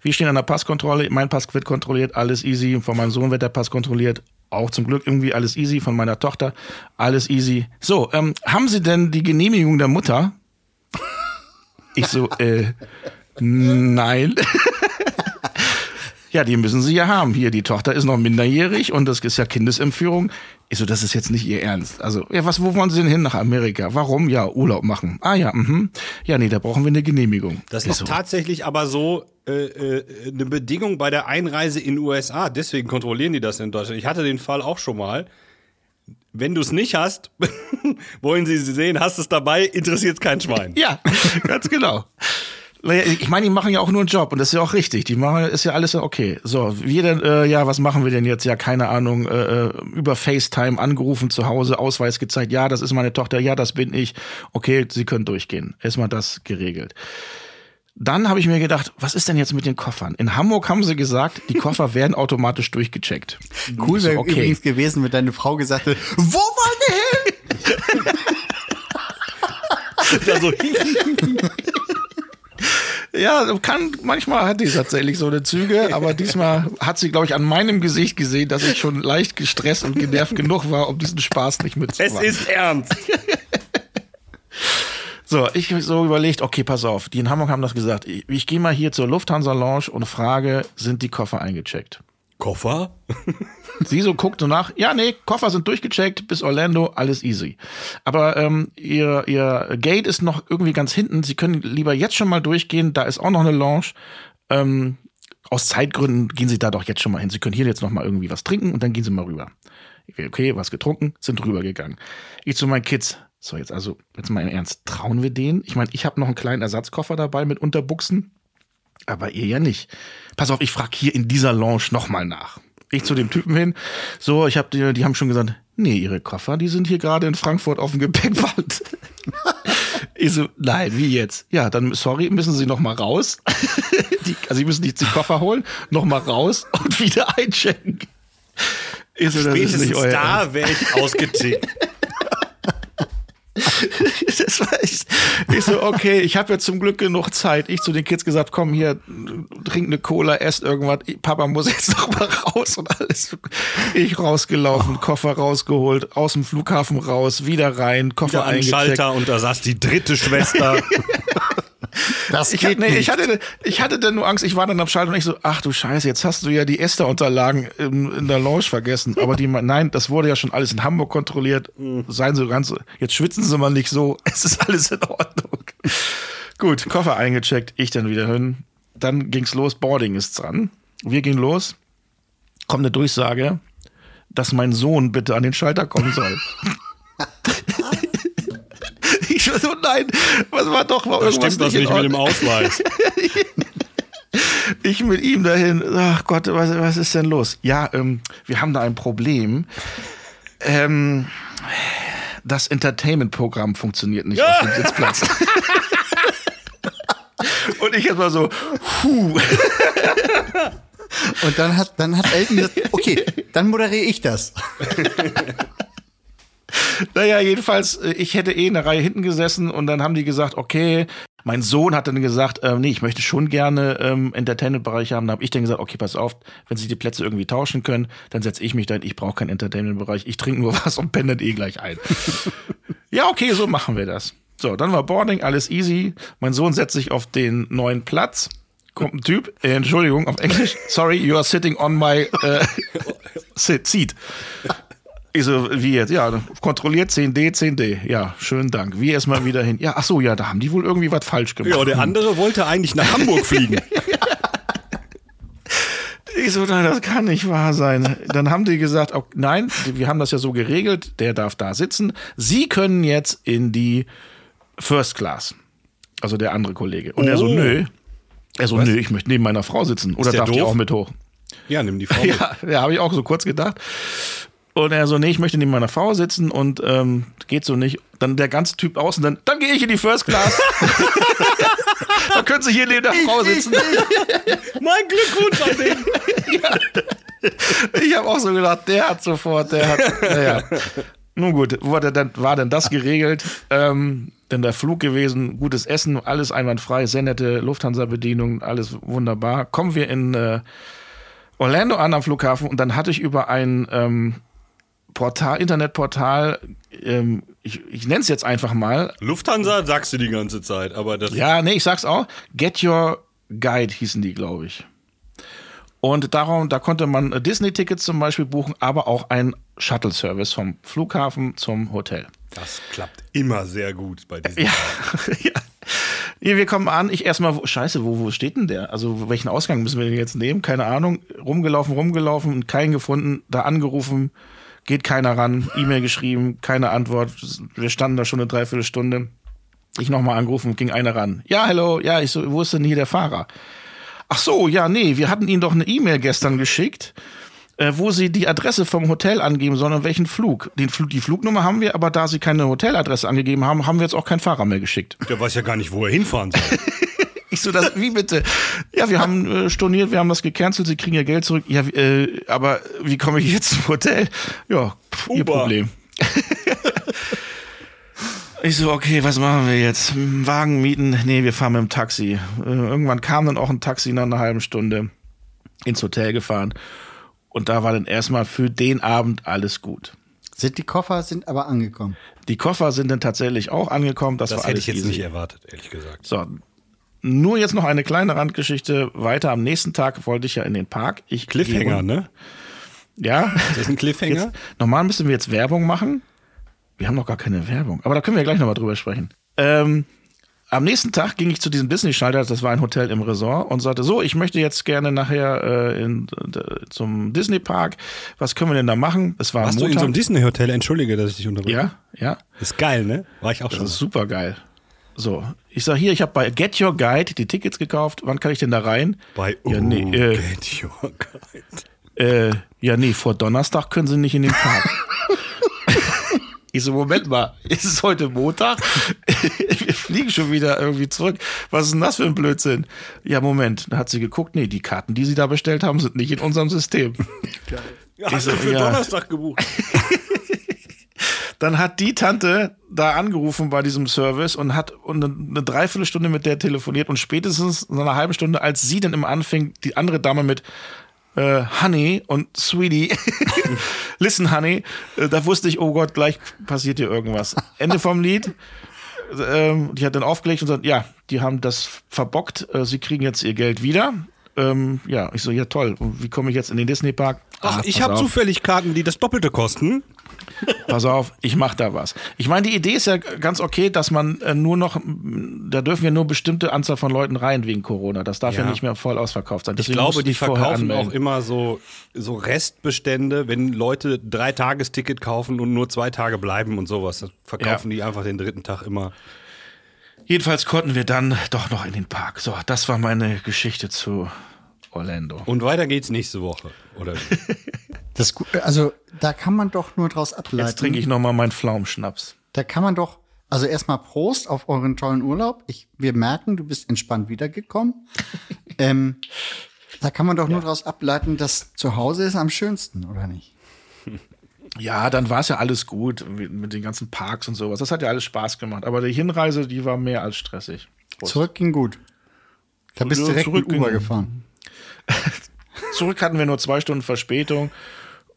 Speaker 1: Wir stehen an der Passkontrolle. Mein Pass wird kontrolliert, alles easy. Von meinem Sohn wird der Pass kontrolliert. Auch zum Glück irgendwie alles easy. Von meiner Tochter alles easy. So, ähm, haben Sie denn die Genehmigung der Mutter? Ich so, äh, nein. (laughs) ja, die müssen sie ja haben. Hier, die Tochter ist noch minderjährig und das ist ja Kindesentführung. Ich so, das ist jetzt nicht ihr Ernst. Also, ja, was, wo wollen sie denn hin nach Amerika? Warum? Ja, Urlaub machen. Ah ja, mhm. Ja, nee, da brauchen wir eine Genehmigung.
Speaker 2: Das ist
Speaker 1: so,
Speaker 2: tatsächlich aber so äh, äh, eine Bedingung bei der Einreise in USA. Deswegen kontrollieren die das in Deutschland. Ich hatte den Fall auch schon mal. Wenn du es nicht hast, (laughs) wollen sie sehen, hast es dabei, interessiert kein Schwein.
Speaker 1: Ja, (laughs) ganz genau. Ich meine, die machen ja auch nur einen Job und das ist ja auch richtig. Die machen, ist ja alles okay. So, wir denn, äh, ja, was machen wir denn jetzt? Ja, keine Ahnung, äh, äh, über FaceTime angerufen zu Hause, Ausweis gezeigt. Ja, das ist meine Tochter. Ja, das bin ich. Okay, Sie können durchgehen. Erstmal das geregelt. Dann habe ich mir gedacht, was ist denn jetzt mit den Koffern? In Hamburg haben sie gesagt, die Koffer (laughs) werden automatisch durchgecheckt.
Speaker 4: Cool
Speaker 1: Ich so,
Speaker 4: wäre übrigens gewesen, wenn deine Frau gesagt hätte, wo wollen wir hin? (laughs) (laughs)
Speaker 2: Also,
Speaker 1: Ja, kann, manchmal hat die tatsächlich so eine Züge, aber diesmal hat sie, glaube ich, an meinem Gesicht gesehen, dass ich schon leicht gestresst und genervt genug war, um diesen Spaß nicht
Speaker 2: es
Speaker 1: mitzumachen.
Speaker 2: ist ernst. (laughs)
Speaker 1: So, ich hab so überlegt, okay, pass auf, die in Hamburg haben das gesagt. Ich, ich gehe mal hier zur Lufthansa Lounge und frage, sind die Koffer eingecheckt?
Speaker 2: Koffer? (laughs)
Speaker 1: Sie so guckt so nach, ja, nee, Koffer sind durchgecheckt, bis Orlando, alles easy. Aber ähm, ihr, ihr Gate ist noch irgendwie ganz hinten. Sie können lieber jetzt schon mal durchgehen, da ist auch noch eine Lounge. Ähm, aus Zeitgründen gehen Sie da doch jetzt schon mal hin. Sie können hier jetzt noch mal irgendwie was trinken und dann gehen Sie mal rüber. Okay, was getrunken, sind rübergegangen. Ich zu meinen Kids. So, jetzt also, jetzt mal im Ernst, trauen wir denen? Ich meine, ich habe noch einen kleinen Ersatzkoffer dabei mit Unterbuchsen, aber ihr ja nicht. Pass auf, ich frage hier in dieser Lounge noch mal nach. Ich zu dem Typen hin. So, ich habe die, die haben schon gesagt, nee, ihre Koffer, die sind hier gerade in Frankfurt auf dem Gepäckband. (laughs) Ich so, nein, wie jetzt? Ja, dann, sorry, müssen Sie noch mal raus. (laughs) Die, also, Sie müssen jetzt die Koffer holen, noch mal raus und (laughs) wieder einchecken. Ich so, das ist nicht
Speaker 2: Spätestens
Speaker 1: euer
Speaker 2: da wäre ich ausgetickt. (laughs)
Speaker 1: das war echt. Ich so, okay, ich habe ja zum Glück genug Zeit. Ich zu den Kids gesagt, komm hier, trink eine Cola, esst irgendwas. Papa muss jetzt noch mal raus und alles. Ich rausgelaufen, Koffer rausgeholt, aus dem Flughafen raus, wieder rein, Koffer
Speaker 2: Wieder
Speaker 1: eingecheckt.
Speaker 2: Schalter und da saß die dritte Schwester. (laughs)
Speaker 4: Das
Speaker 1: Ich,
Speaker 4: geht
Speaker 1: nee,
Speaker 4: nicht.
Speaker 1: ich, hatte, ich hatte dann nur Angst, ich war dann am Schalter und ich so, ach du Scheiße, jetzt hast du ja die Esther-Unterlagen in, in der Lounge vergessen. Aber die, (laughs) nein, das wurde ja schon alles in Hamburg kontrolliert. Seien Sie ganz, jetzt schwitzen Sie mal nicht so, (laughs) es ist alles in Ordnung. Gut, Koffer eingecheckt, ich dann wieder hin. Dann ging's los, Boarding ist dran. Wir gehen los, kommt eine Durchsage, dass mein Sohn bitte an den Schalter kommen soll. (laughs) ich so, nein, was war doch mal
Speaker 2: Da
Speaker 1: irgendwas
Speaker 2: stimmt was
Speaker 1: in
Speaker 2: nicht mit dem. Ausweis. (laughs)
Speaker 1: Ich mit ihm dahin. Ach Gott, was, was ist denn los? Ja, ähm, wir haben da ein Problem. Ähm, das Entertainment-Programm funktioniert nicht auf dem Sitzplatz. (laughs) Und ich jetzt mal so, puh.
Speaker 4: Und dann hat, dann hat Elton gesagt, okay, dann moderiere ich das. (laughs)
Speaker 1: Naja, jedenfalls, äh, ich hätte eh in der Reihe hinten gesessen und dann haben die gesagt, okay, mein Sohn hat dann gesagt, ähm, nee, ich möchte schon gerne ähm, Entertainment-Bereich haben. Da habe ich dann gesagt, okay, pass auf, wenn Sie die Plätze irgendwie tauschen können, dann setze ich mich da hin. Ich brauche keinen Entertainment-Bereich. Ich trinke nur (laughs) was und penne das eh gleich ein. (laughs) ja, okay, so machen wir das. So, dann war Boarding, alles easy. Mein Sohn setzt sich auf den neuen Platz. Kommt ein Typ, äh, Entschuldigung, auf Englisch. Sorry, you are sitting on my äh, (laughs) seat. Ich so, wie jetzt? Ja, kontrolliert 10D, 10D. Ja, schönen Dank. Wie erstmal wieder hin. Ja, ach so, ja, da haben die wohl irgendwie was falsch gemacht.
Speaker 2: Ja, der andere wollte eigentlich nach Hamburg fliegen. (laughs)
Speaker 1: Ich so, nein, das kann nicht wahr sein. Dann haben die gesagt, oh, nein, wir haben das ja so geregelt, der darf da sitzen. Sie können jetzt in die First Class. Also der andere Kollege. Und er so,
Speaker 2: Oh.
Speaker 1: nö. Er so, nö, ich möchte neben meiner Frau sitzen. Oder
Speaker 2: der
Speaker 1: darf die
Speaker 2: doof?
Speaker 1: auch mit hoch?
Speaker 2: Ja, nimm die Frau (laughs) mit.
Speaker 1: Ja, ja habe ich auch so kurz gedacht. Und er so, nee, ich möchte neben meiner Frau sitzen und ähm, geht so nicht. Dann der ganze Typ außen, dann, dann gehe ich in die First Class. (laughs) dann können Sie hier neben der Frau sitzen.
Speaker 2: Mein Glückwunsch an den. (laughs)
Speaker 1: Ich habe auch so gedacht, der hat sofort, der hat, naja. Nun gut, wurde dann, war denn das geregelt? Ähm, denn der Flug gewesen, gutes Essen, alles einwandfrei, sehr nette Lufthansa-Bedienung, alles wunderbar. Kommen wir in äh, Orlando an am Flughafen und dann hatte ich über ein ähm, Portal, Internetportal, ähm, ich, ich nenne es jetzt einfach mal,
Speaker 2: Lufthansa sagst du die ganze Zeit, aber das.
Speaker 1: ja, nee, ich sag's auch. Get Your Guide hießen die, glaube ich. Und darum, da konnte man äh, Disney-Tickets zum Beispiel buchen, aber auch ein Shuttle-Service vom Flughafen zum Hotel.
Speaker 2: Das klappt immer sehr gut bei diesen.
Speaker 1: Ja, (laughs) ja. Hier, wir kommen an. Ich erstmal, wo- scheiße, wo, wo steht denn der? Also, welchen Ausgang müssen wir denn jetzt nehmen? Keine Ahnung. Rumgelaufen, rumgelaufen, keinen gefunden, da angerufen, geht keiner ran, E-Mail geschrieben, keine Antwort. Wir standen da schon eine Dreiviertelstunde. Ich nochmal angerufen, ging einer ran. Ja, hallo, ja, ich so, wo ist denn hier der Fahrer? Ach so, ja, nee, wir hatten Ihnen doch eine E-Mail gestern geschickt, äh, wo Sie die Adresse vom Hotel angeben sollen und welchen Flug. Den Flug. Die Flugnummer haben wir, aber da Sie keine Hoteladresse angegeben haben, haben wir jetzt auch keinen Fahrer mehr geschickt.
Speaker 2: Der weiß ja gar nicht, wo er hinfahren soll. (laughs)
Speaker 1: Ich so, das, wie bitte? Ja, wir haben äh, storniert, wir haben das gecancelt, Sie kriegen Ihr Geld zurück. Ja, äh, aber wie komme ich jetzt zum Hotel? Ja, pff, Ihr. Problem. Ich so, okay, was machen wir jetzt? Wagen mieten? Nee, wir fahren mit dem Taxi. Äh, irgendwann kam dann auch ein Taxi nach einer halben Stunde ins Hotel gefahren. Und da war dann erstmal für den Abend alles gut.
Speaker 4: Sind die Koffer sind aber angekommen.
Speaker 1: Die Koffer sind dann tatsächlich auch angekommen. Das,
Speaker 2: Das
Speaker 1: war
Speaker 2: hätte
Speaker 1: alles
Speaker 2: ich jetzt
Speaker 1: easy.
Speaker 2: nicht erwartet, ehrlich gesagt.
Speaker 1: So. Nur jetzt noch eine kleine Randgeschichte weiter. Am nächsten Tag wollte ich ja in den Park. Ich
Speaker 2: Cliffhanger, ne?
Speaker 1: Ja.
Speaker 2: Ist das ein Cliffhanger?
Speaker 1: Jetzt, normal müssen wir jetzt Werbung machen. Wir haben noch gar keine Werbung. Aber da können wir gleich nochmal drüber sprechen. Ähm, am nächsten Tag ging ich zu diesem Disney-Schalter, das war ein Hotel im Resort, und sagte, so, ich möchte jetzt gerne nachher äh, in, zum Disney-Park. Was können wir denn da machen? Es war
Speaker 2: Warst du in
Speaker 1: Montag.
Speaker 2: so einem Disney-Hotel? Entschuldige, dass ich dich unterbreche.
Speaker 1: ja, ja.
Speaker 2: Ist geil, ne? War ich auch
Speaker 1: Das
Speaker 2: schon.
Speaker 1: ist super geil. So, ich sag hier, ich habe bei Get Your Guide die Tickets gekauft. Wann kann ich denn da rein?
Speaker 2: Bei
Speaker 1: ja, nee, äh,
Speaker 2: Get Your Guide.
Speaker 1: äh, ja, nee, vor Donnerstag können sie nicht in den Park. (laughs) Ich so, Moment mal, ist es heute Montag? (laughs) Wir fliegen schon wieder irgendwie zurück. Was ist denn das für ein Blödsinn? Ja, Moment, da hat sie geguckt, nee, die Karten, die sie da bestellt haben, sind nicht in unserem System.
Speaker 2: Ja,
Speaker 1: hast du für
Speaker 2: Donnerstag gebucht. (laughs)
Speaker 1: Dann hat die Tante da angerufen bei diesem Service und hat eine, eine Dreiviertelstunde mit der telefoniert und spätestens nach einer halben Stunde, als sie dann immer anfing, die andere Dame mit äh, Honey und Sweetie, (laughs) listen Honey, äh, da wusste ich, oh Gott, gleich passiert hier irgendwas. Ende vom Lied. Ähm, die hat dann aufgelegt und gesagt, ja, die haben das verbockt, äh, sie kriegen jetzt ihr Geld wieder. Ähm, ja, ich so, ja toll, wie komme ich jetzt in den Disney-Park?
Speaker 2: Ach,
Speaker 1: Ah,
Speaker 2: ich habe zufällig Karten, die das Doppelte kosten.
Speaker 1: Pass auf, ich mach da was. Ich meine, die Idee ist ja ganz okay, dass man äh, nur noch, da dürfen ja nur bestimmte Anzahl von Leuten rein wegen Corona. Das darf ja,
Speaker 2: Ja.
Speaker 1: nicht mehr voll ausverkauft sein.
Speaker 2: Ich
Speaker 1: Deswegen musst
Speaker 2: glaube, die verkaufen auch immer so, so Restbestände, wenn Leute drei Tagesticket kaufen und nur zwei Tage bleiben und sowas. Dann verkaufen die einfach den dritten Tag immer.
Speaker 1: Jedenfalls konnten wir dann doch noch in den Park. So, das war meine Geschichte zu Orlando.
Speaker 2: Und weiter geht's nächste Woche. Oder wie? (laughs)
Speaker 4: Das, also da kann man doch nur draus ableiten.
Speaker 1: Jetzt trinke ich noch mal meinen Pflaumenschnaps.
Speaker 4: Da kann man doch, also erstmal Prost auf euren tollen Urlaub. Ich, wir merken, du bist entspannt wiedergekommen. (laughs) ähm, da kann man doch nur draus ableiten, dass zu Hause ist am schönsten, oder nicht? (laughs)
Speaker 1: Ja, dann war es ja alles gut mit den ganzen Parks und sowas. Das hat ja alles Spaß gemacht. Aber die Hinreise, die war mehr als stressig. Prost.
Speaker 4: Zurück ging gut. Da bist du
Speaker 1: Ja,
Speaker 4: direkt
Speaker 1: zurück
Speaker 4: mit Uber
Speaker 1: ging-
Speaker 4: gefahren. (laughs)
Speaker 1: Zurück hatten wir nur zwei Stunden Verspätung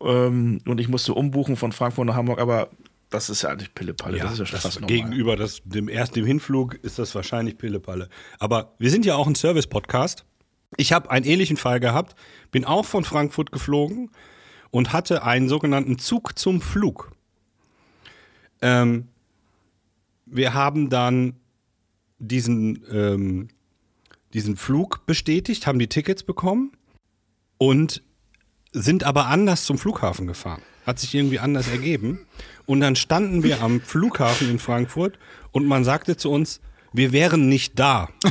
Speaker 1: ähm, und ich musste umbuchen von Frankfurt nach Hamburg, aber das ist ja eigentlich Pillepalle. das ist ja schon fast normal.
Speaker 2: gegenüber das, dem erst dem Hinflug ist das wahrscheinlich Pillepalle. Aber wir sind ja auch ein Service-Podcast. Ich habe einen ähnlichen Fall gehabt, bin auch von Frankfurt geflogen und hatte einen sogenannten Zug zum Flug. Ähm, wir haben dann diesen, ähm, diesen Flug bestätigt, haben die Tickets bekommen und sind aber anders zum Flughafen gefahren. Hat sich irgendwie anders ergeben. Und dann standen wir am Flughafen in Frankfurt und man sagte zu uns, wir wären nicht da. (laughs)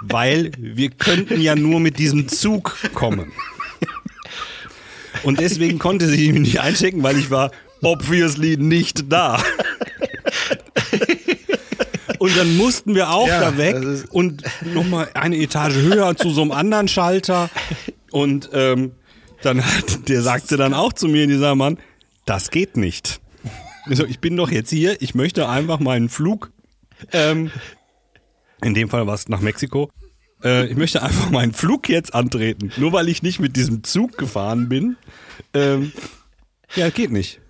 Speaker 2: Weil wir könnten ja nur mit diesem Zug kommen. Und deswegen konnte sie mich nicht einchecken, weil ich war obviously nicht da. Und dann mussten wir auch
Speaker 1: Ja,
Speaker 2: da weg und nochmal eine Etage höher zu so einem anderen Schalter. Und ähm, dann hat, der sagte dann auch zu mir, dieser Mann, das geht nicht. Also, ich bin doch jetzt hier, ich möchte einfach meinen Flug, ähm, in dem Fall war es nach Mexiko, äh, ich möchte einfach meinen Flug jetzt antreten. Nur weil ich nicht mit diesem Zug gefahren bin. Ähm, ja, geht nicht.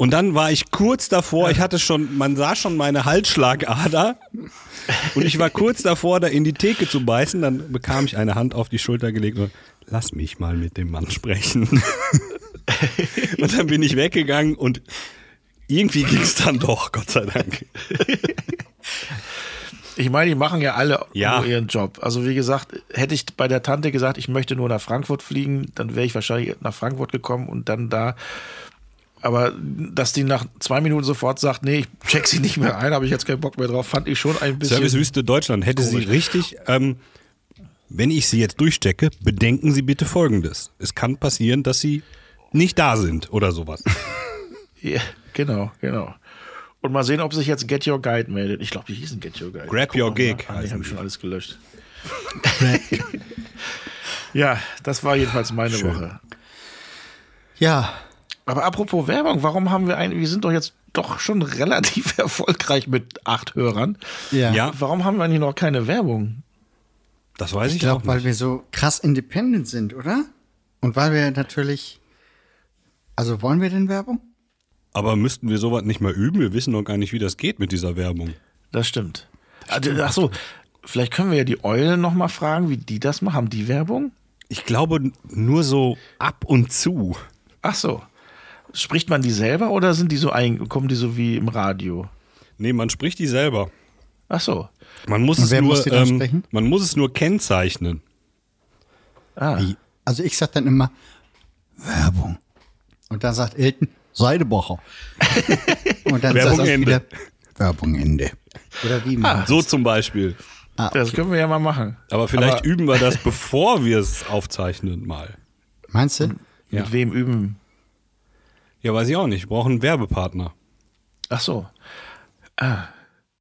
Speaker 2: Und dann war ich kurz davor, ich hatte schon, man sah schon meine Halsschlagader und ich war kurz davor, da in die Theke zu beißen. Dann bekam ich eine Hand auf die Schulter gelegt und lass mich mal mit dem Mann sprechen. (laughs) und dann bin ich weggegangen und irgendwie ging es dann doch, Gott sei Dank.
Speaker 1: Ich meine, die machen ja alle
Speaker 2: Ja.
Speaker 1: nur ihren Job. Also wie gesagt, hätte ich bei der Tante gesagt, ich möchte nur nach Frankfurt fliegen, dann wäre ich wahrscheinlich nach Frankfurt gekommen und dann da. Aber dass die nach zwei Minuten sofort sagt, nee, ich check sie nicht mehr ein, habe ich jetzt keinen Bock mehr drauf, fand ich schon ein bisschen.
Speaker 2: Servicewüste Deutschland hätte sie
Speaker 1: komisch.
Speaker 2: richtig, ähm, wenn ich sie jetzt durchstecke, bedenken Sie bitte Folgendes. Es kann passieren, dass Sie nicht da sind oder sowas. (laughs)
Speaker 1: Ja, genau, genau. Und mal sehen, ob sich jetzt Get Your Guide meldet. Ich glaube, die hießen Get Your Guide.
Speaker 2: Grab
Speaker 1: Guck
Speaker 2: Your
Speaker 1: mal
Speaker 2: Gig.
Speaker 1: Ah,
Speaker 2: die.
Speaker 1: schon alles gelöscht. (laughs) ja, das war jedenfalls meine
Speaker 2: Schön.
Speaker 1: Woche.
Speaker 4: Ja,
Speaker 1: Aber apropos Werbung, warum haben wir ein, wir sind doch jetzt doch schon (laughs) relativ erfolgreich mit acht Hörern.
Speaker 4: ja.
Speaker 2: Ja,
Speaker 1: Warum haben wir eigentlich noch keine Werbung?
Speaker 2: das weiß ich,
Speaker 4: Ich glaube,
Speaker 2: auch
Speaker 4: weil
Speaker 2: nicht.
Speaker 4: wir so krass independent sind, oder? Und weil wir natürlich. Also wollen wir denn Werbung?
Speaker 2: Aber müssten wir sowas nicht mal üben? Wir wissen noch gar nicht, wie das geht mit dieser Werbung.
Speaker 1: Das stimmt. Ach Ach so, vielleicht können wir ja die Eulen noch mal fragen, wie die das machen. Haben die Werbung?
Speaker 2: Ich glaube nur so ab und zu.
Speaker 1: Ach so. Spricht man die selber oder sind die so ein, kommen die so wie im Radio?
Speaker 2: Nee, man spricht die selber.
Speaker 1: Ach so.
Speaker 2: Man muss es
Speaker 4: wer
Speaker 2: nur,
Speaker 4: muss die dann
Speaker 2: ähm,
Speaker 4: sprechen?
Speaker 2: man muss es nur kennzeichnen.
Speaker 1: Ah.
Speaker 4: Also ich sag dann immer Werbung. Und dann sagt Elton Seidebacher. (laughs) Und dann
Speaker 2: Werbung
Speaker 4: sagt
Speaker 2: Ende.
Speaker 4: wieder Werbung Ende. Oder wie? man
Speaker 2: So zum Beispiel.
Speaker 4: Ah,
Speaker 1: Das können wir ja mal machen.
Speaker 2: Aber vielleicht
Speaker 1: Aber-
Speaker 2: üben wir das, bevor wir es aufzeichnen mal.
Speaker 4: Meinst du?
Speaker 2: Ja.
Speaker 1: Mit wem üben?
Speaker 2: Ja, weiß ich auch nicht. Wir brauchen einen Werbepartner.
Speaker 1: Ach so. Ah.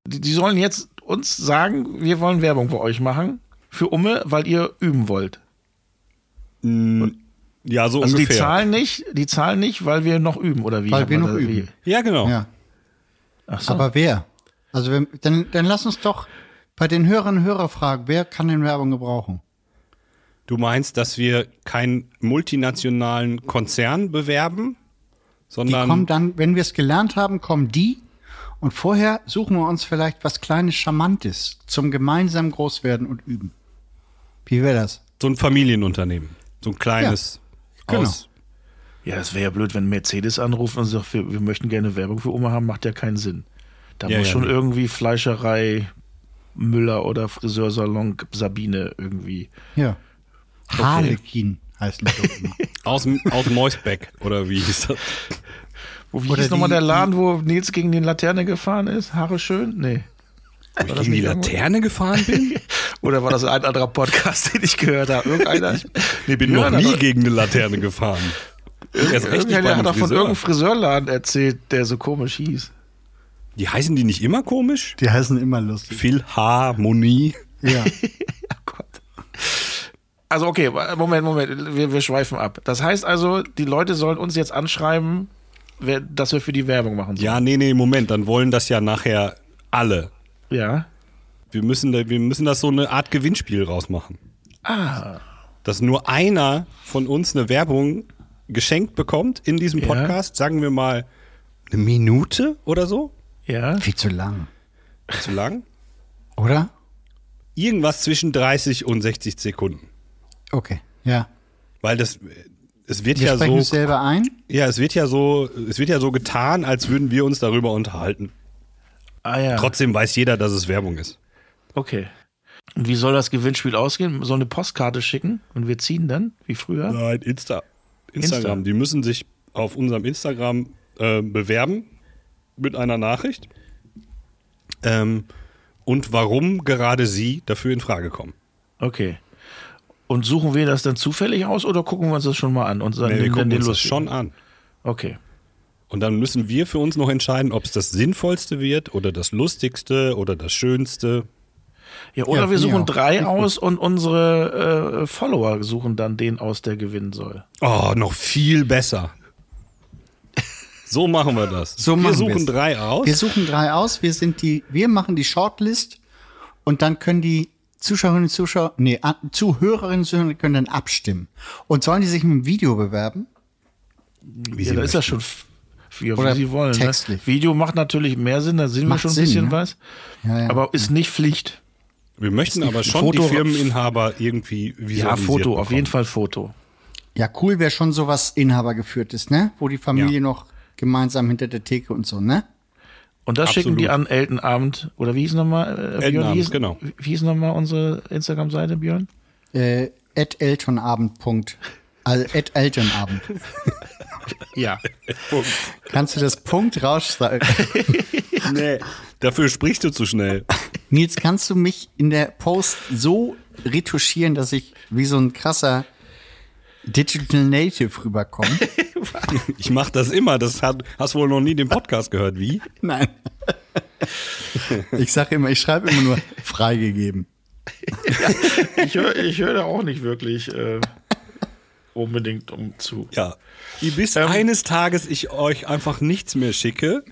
Speaker 1: Die, die sollen jetzt uns sagen, wir wollen Werbung für euch machen. Für Umme, weil ihr üben wollt.
Speaker 2: Ja, so
Speaker 1: Also
Speaker 2: ungefähr.
Speaker 1: die zahlen nicht, die zahlen nicht, weil wir noch üben, oder wie?
Speaker 4: Weil wir noch üben.
Speaker 2: ja, genau.
Speaker 4: Ja.
Speaker 1: Ach so.
Speaker 4: Aber wer? Also wenn, dann, dann lass uns doch bei den Hörern und Hörer fragen, wer kann denn Werbung gebrauchen?
Speaker 2: Du meinst, dass wir keinen multinationalen Konzern bewerben,
Speaker 4: Die
Speaker 2: sondern
Speaker 4: kommen dann, wenn wir es gelernt haben, kommen die und vorher suchen wir uns vielleicht was Kleines, Charmantes zum gemeinsamen Großwerden und Üben. Wie wäre das?
Speaker 2: so ein Familienunternehmen. So ein kleines
Speaker 4: genau.
Speaker 2: aus.
Speaker 1: ja, es wäre ja blöd, wenn Mercedes anruft und sagt, wir, wir möchten gerne Werbung für Oma haben, macht ja keinen Sinn. Da
Speaker 2: Ja,
Speaker 1: muss
Speaker 2: ja,
Speaker 1: schon irgendwie Fleischerei Müller oder Friseursalon Sabine irgendwie.
Speaker 4: Ja. Harlekin heißt das. (laughs)
Speaker 2: Aus, aus Moisbeck, oder wie hieß das?
Speaker 1: Wo, wie
Speaker 4: Oder
Speaker 1: hieß nochmal der Laden, wo Nils gegen die Laterne gefahren ist? Haare schön? Nee.
Speaker 2: Wo ich
Speaker 1: das
Speaker 2: gegen die
Speaker 1: nicht irgendwo?
Speaker 2: Laterne gefahren bin? (laughs)
Speaker 1: Oder war das ein anderer Podcast, den ich gehört habe? Irgendeiner?
Speaker 2: Nee, bin noch nie gegen eine Laterne gefahren. Erst recht
Speaker 1: Irgendeiner hat doch von irgendeinem Friseurladen erzählt, der so komisch hieß.
Speaker 2: Die heißen die nicht immer komisch?
Speaker 4: Die heißen immer lustig.
Speaker 2: Philharmonie.
Speaker 4: Ja. (laughs)
Speaker 1: Oh Gott. Also okay, Moment, Moment, wir, wir schweifen ab. Das heißt also, die Leute sollen uns jetzt anschreiben, wer, dass wir für die Werbung machen sollen.
Speaker 2: Ja, nee, nee, Moment, dann wollen das ja nachher alle.
Speaker 1: Ja.
Speaker 2: Wir müssen, da, wir müssen das so eine Art Gewinnspiel rausmachen.
Speaker 1: Ah.
Speaker 2: Dass nur einer von uns eine Werbung geschenkt bekommt in diesem
Speaker 1: Ja.
Speaker 2: Podcast, sagen wir mal eine Minute oder so.
Speaker 1: Ja.
Speaker 4: Viel zu lang.
Speaker 2: Zu lang?
Speaker 4: Oder?
Speaker 2: Irgendwas zwischen 30 und 60 Sekunden.
Speaker 4: Okay. Ja.
Speaker 2: Weil das, es wird
Speaker 4: Wir
Speaker 2: ja so,
Speaker 4: selber ein.
Speaker 2: ja, es wird ja so, es wird ja so getan, als würden wir uns darüber unterhalten.
Speaker 1: Ah ja.
Speaker 2: Trotzdem weiß jeder, dass es Werbung ist.
Speaker 1: Okay. Und wie soll das Gewinnspiel ausgehen? Soll eine Postkarte schicken und wir ziehen dann, wie früher?
Speaker 2: Nein, Insta. Instagram.
Speaker 1: Insta.
Speaker 2: Die müssen sich auf unserem Instagram äh, bewerben mit einer Nachricht. Ähm, und warum gerade sie dafür in Frage kommen.
Speaker 1: Okay. Und suchen wir das dann zufällig aus oder gucken wir uns das schon mal an und sagen,
Speaker 2: Nee, wir gucken uns das schon an.
Speaker 1: Okay.
Speaker 2: Und dann müssen wir für uns noch entscheiden, ob es das Sinnvollste wird oder das Lustigste oder das Schönste.
Speaker 1: Ja, oder
Speaker 4: Ja,
Speaker 1: wir suchen drei aus und unsere äh, Follower suchen dann den aus, der gewinnen soll.
Speaker 2: Oh, noch viel besser. So machen wir das.
Speaker 4: So
Speaker 2: wir suchen
Speaker 4: wir's.
Speaker 2: drei aus.
Speaker 4: Wir suchen drei aus. Wir sind die, wir machen die Shortlist und dann können die Zuschauerinnen und Zuschauer, nee, A- Zuhörerinnen und Zuhörer können dann abstimmen. Und sollen die sich mit dem Video bewerben?
Speaker 2: Wie
Speaker 1: ja, da ist das schon wie,
Speaker 4: Oder
Speaker 1: wie sie wollen.
Speaker 4: textlich.
Speaker 1: Ne? Video macht natürlich mehr Sinn, da sehen wir
Speaker 4: Macht
Speaker 1: schon ein
Speaker 4: Sinn,
Speaker 1: bisschen
Speaker 4: ne?
Speaker 1: was.
Speaker 4: Ja, ja.
Speaker 1: Aber ist nicht Pflicht.
Speaker 2: Wir möchten aber schon
Speaker 1: Foto-
Speaker 2: die Firmeninhaber irgendwie
Speaker 1: Ja,
Speaker 2: visualisiert
Speaker 1: Foto, auf
Speaker 2: bekommen.
Speaker 1: jeden Fall Foto.
Speaker 4: Ja, cool wäre schon sowas inhabergeführtes, ne? Wo die Familie
Speaker 2: Ja.
Speaker 4: noch gemeinsam hinter der Theke und so, ne?
Speaker 1: Und das
Speaker 2: Absolut.
Speaker 1: schicken die an Eltenabend, oder wie hieß nochmal, äh, Björn?
Speaker 2: Eltenabend,
Speaker 1: wie hieß,
Speaker 2: genau.
Speaker 1: Wie hieß nochmal unsere Instagram-Seite, Björn?
Speaker 4: Äh, at Elternabend. Punkt. Also at Elternabend. (laughs)
Speaker 1: Ja.
Speaker 4: Kannst du das Punkt rausschreiben? (laughs)
Speaker 2: Nee, dafür sprichst du zu schnell.
Speaker 4: Nils, kannst du mich in der Post so retuschieren, dass ich wie so ein krasser Digital Native rüberkomme? (laughs)
Speaker 2: Ich mache das immer. Das hat, hast wohl noch nie den Podcast gehört. Wie?
Speaker 4: Nein. Ich sage immer, ich schreibe immer nur freigegeben.
Speaker 1: Ich höre ich hör da auch nicht wirklich äh, unbedingt um zu.
Speaker 2: Ja. Bis
Speaker 1: Ähm.
Speaker 2: eines Tages ich euch einfach nichts mehr schicke,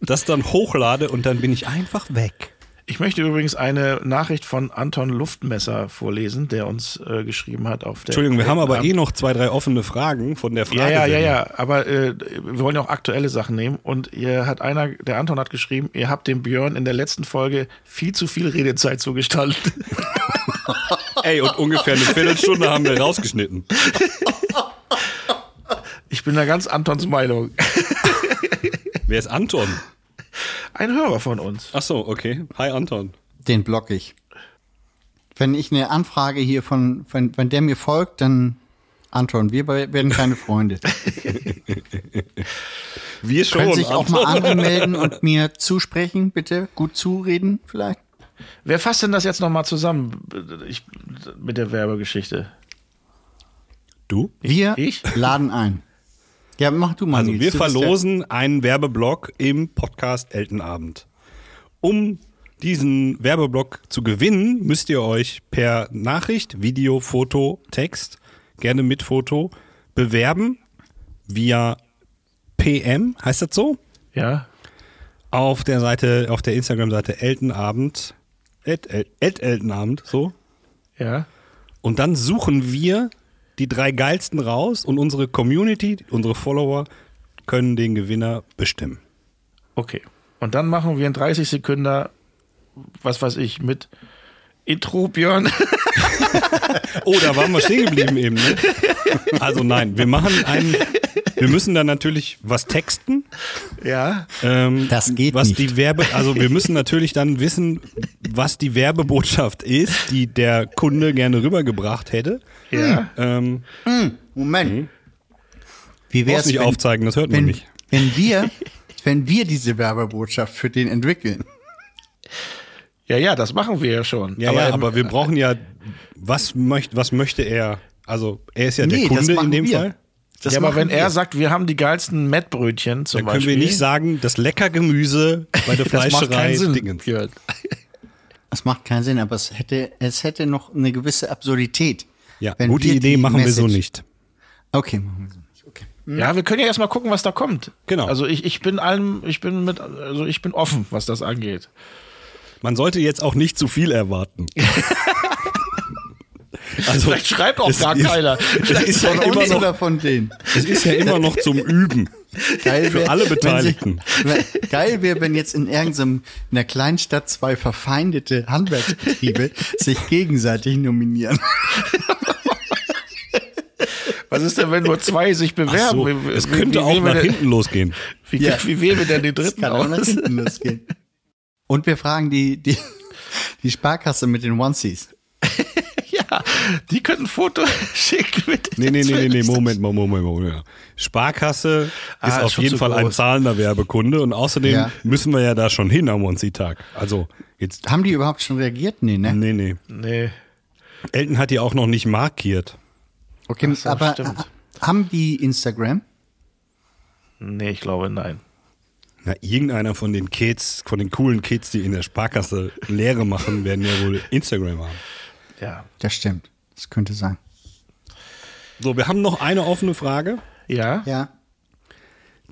Speaker 2: das dann hochlade und dann bin ich einfach weg.
Speaker 1: Ich möchte übrigens eine Nachricht von Anton Luftmesser vorlesen, der uns äh, geschrieben hat auf der.
Speaker 2: Entschuldigung, wir haben aber eh noch zwei, drei offene Fragen von der
Speaker 1: Ja,
Speaker 2: Frage.
Speaker 1: ja, ja, ja. Aber äh, wir wollen ja auch aktuelle Sachen nehmen. Und ihr hat einer, der Anton hat geschrieben, ihr habt dem Björn in der letzten Folge viel zu viel Redezeit zugestaltet. (laughs)
Speaker 2: Ey, und ungefähr eine Viertelstunde haben wir rausgeschnitten.
Speaker 1: Ich bin da ganz Antons Meinung.
Speaker 2: Wer ist Anton?
Speaker 1: Ein Hörer von uns.
Speaker 2: Ach so, okay. Hi Anton.
Speaker 4: Den block ich. Wenn ich eine Anfrage hier von, wenn, wenn der mir folgt, dann Anton, wir werden keine Freunde. (laughs)
Speaker 2: Wir schon.
Speaker 4: Können sich auch
Speaker 2: Anton.
Speaker 4: mal andere melden und mir zusprechen, bitte? Gut zureden vielleicht?
Speaker 1: Wer fasst denn das jetzt nochmal zusammen ich, mit der Werbegeschichte?
Speaker 2: Du?
Speaker 4: Wir
Speaker 1: Ich?
Speaker 4: laden ein. Ja, mach du mal.
Speaker 2: Also
Speaker 4: Nils.
Speaker 2: wir verlosen einen Werbeblock im Podcast Eltenabend. Um diesen Werbeblock zu gewinnen, müsst ihr euch per Nachricht, Video, Foto, Text, gerne mit Foto, bewerben via PM, heißt das so?
Speaker 1: Ja.
Speaker 2: Auf der Seite, auf der Instagram-Seite Eltenabend, Ed, Ed, Ed Eltenabend, so.
Speaker 1: Ja.
Speaker 2: Und dann suchen wir die drei geilsten raus und unsere Community, unsere Follower können den Gewinner bestimmen.
Speaker 1: Okay. Und dann machen wir in 30 Sekunden, was weiß ich, mit Intro, Björn. (laughs)
Speaker 2: Oh, da waren wir stehen geblieben eben. Ne? Also nein, wir machen einen. Wir müssen dann natürlich was texten.
Speaker 1: ja.
Speaker 2: Ähm,
Speaker 4: Das geht
Speaker 2: was
Speaker 4: nicht.
Speaker 2: die Werbe, also wir müssen natürlich dann wissen, was die Werbebotschaft ist, die der Kunde gerne rübergebracht hätte.
Speaker 1: Ja.
Speaker 2: Ähm,
Speaker 4: Moment. Wie
Speaker 2: brauchst
Speaker 4: wär's,
Speaker 2: nicht
Speaker 4: wenn,
Speaker 2: aufzeigen, das hört man
Speaker 4: wenn,
Speaker 2: nicht.
Speaker 4: wenn wir, wenn wir diese Werbebotschaft für den entwickeln?
Speaker 1: Ja, ja, das machen wir ja schon.
Speaker 2: Ja, aber, ja, aber wir brauchen ja, was möchte, was möchte er? Also er ist ja der
Speaker 4: Nee, das
Speaker 2: Kunde in
Speaker 4: machen
Speaker 2: dem
Speaker 4: wir.
Speaker 2: Fall.
Speaker 4: Das
Speaker 1: ja, aber wenn er
Speaker 4: wir.
Speaker 1: sagt, wir haben die geilsten Mettbrötchen zum
Speaker 2: Dann können
Speaker 1: Beispiel.
Speaker 2: wir nicht sagen, das lecker Gemüse bei der (laughs)
Speaker 1: das macht
Speaker 2: Fleischerei
Speaker 1: keinen Sinn.
Speaker 2: Dingens.
Speaker 4: Das macht keinen Sinn, aber es hätte, es hätte noch eine gewisse Absurdität.
Speaker 2: Ja,
Speaker 4: wenn
Speaker 2: gute Idee
Speaker 4: die
Speaker 2: machen wir so
Speaker 4: Message-
Speaker 2: nicht.
Speaker 4: Okay, machen wir so nicht. Okay.
Speaker 1: Ja, wir können ja erstmal gucken, was da kommt.
Speaker 2: Genau.
Speaker 1: Also ich, ich bin allem, ich bin mit, also ich bin offen, was das angeht.
Speaker 2: Man sollte jetzt auch nicht zu viel erwarten. (laughs) Also,
Speaker 1: Vielleicht schreibt auch gar
Speaker 2: ist-
Speaker 1: keiner.
Speaker 2: Es
Speaker 1: Vielleicht
Speaker 2: ist, ja
Speaker 4: Von
Speaker 2: immer noch,
Speaker 4: von denen?
Speaker 2: es ist ja immer noch zum Üben.
Speaker 4: Geil
Speaker 2: Für
Speaker 4: wär,
Speaker 2: alle
Speaker 4: wenn
Speaker 2: Beteiligten.
Speaker 4: Sie, geil wäre, wenn jetzt in irgendeiner Kleinstadt zwei verfeindete Handwerksbetriebe sich gegenseitig nominieren.
Speaker 1: Was ist denn, wenn nur zwei sich bewerben?
Speaker 2: so,
Speaker 1: Wie-
Speaker 2: es
Speaker 1: wie-
Speaker 2: könnte
Speaker 1: wie
Speaker 2: auch
Speaker 1: wählen wir
Speaker 2: nach
Speaker 1: denn-
Speaker 2: hinten losgehen.
Speaker 1: Wie,
Speaker 4: Ja.
Speaker 1: wie wählen wir denn den
Speaker 4: Das
Speaker 1: dritten
Speaker 4: kann auch nach
Speaker 1: aus?
Speaker 4: hinten losgehen. Und wir fragen die, die, die Sparkasse mit den Onesies.
Speaker 1: Die können ein Foto (laughs) schicken mit
Speaker 2: Nee, nee, nee, nee, Moment, Moment, Moment, Moment. Sparkasse
Speaker 1: Ah,
Speaker 2: ist auf jeden Fall ein zahlender Werbekunde und außerdem
Speaker 4: Ja.
Speaker 2: müssen wir ja da schon hin am Monsi-Tag. Also, jetzt,
Speaker 4: Haben die überhaupt schon reagiert? Nee, ne?
Speaker 2: nee, nee.
Speaker 1: Nee.
Speaker 2: Elton hat die auch noch nicht markiert.
Speaker 4: Okay,
Speaker 1: so,
Speaker 4: aber
Speaker 1: stimmt.
Speaker 4: haben die Instagram?
Speaker 1: Nee, ich glaube, nein.
Speaker 2: Na, irgendeiner von den Kids, von den coolen Kids, die in der Sparkasse Lehre machen, werden ja wohl Instagram haben.
Speaker 1: Ja.
Speaker 4: Das stimmt. Das könnte sein.
Speaker 2: So, wir haben noch eine offene Frage.
Speaker 1: Ja?
Speaker 4: Ja.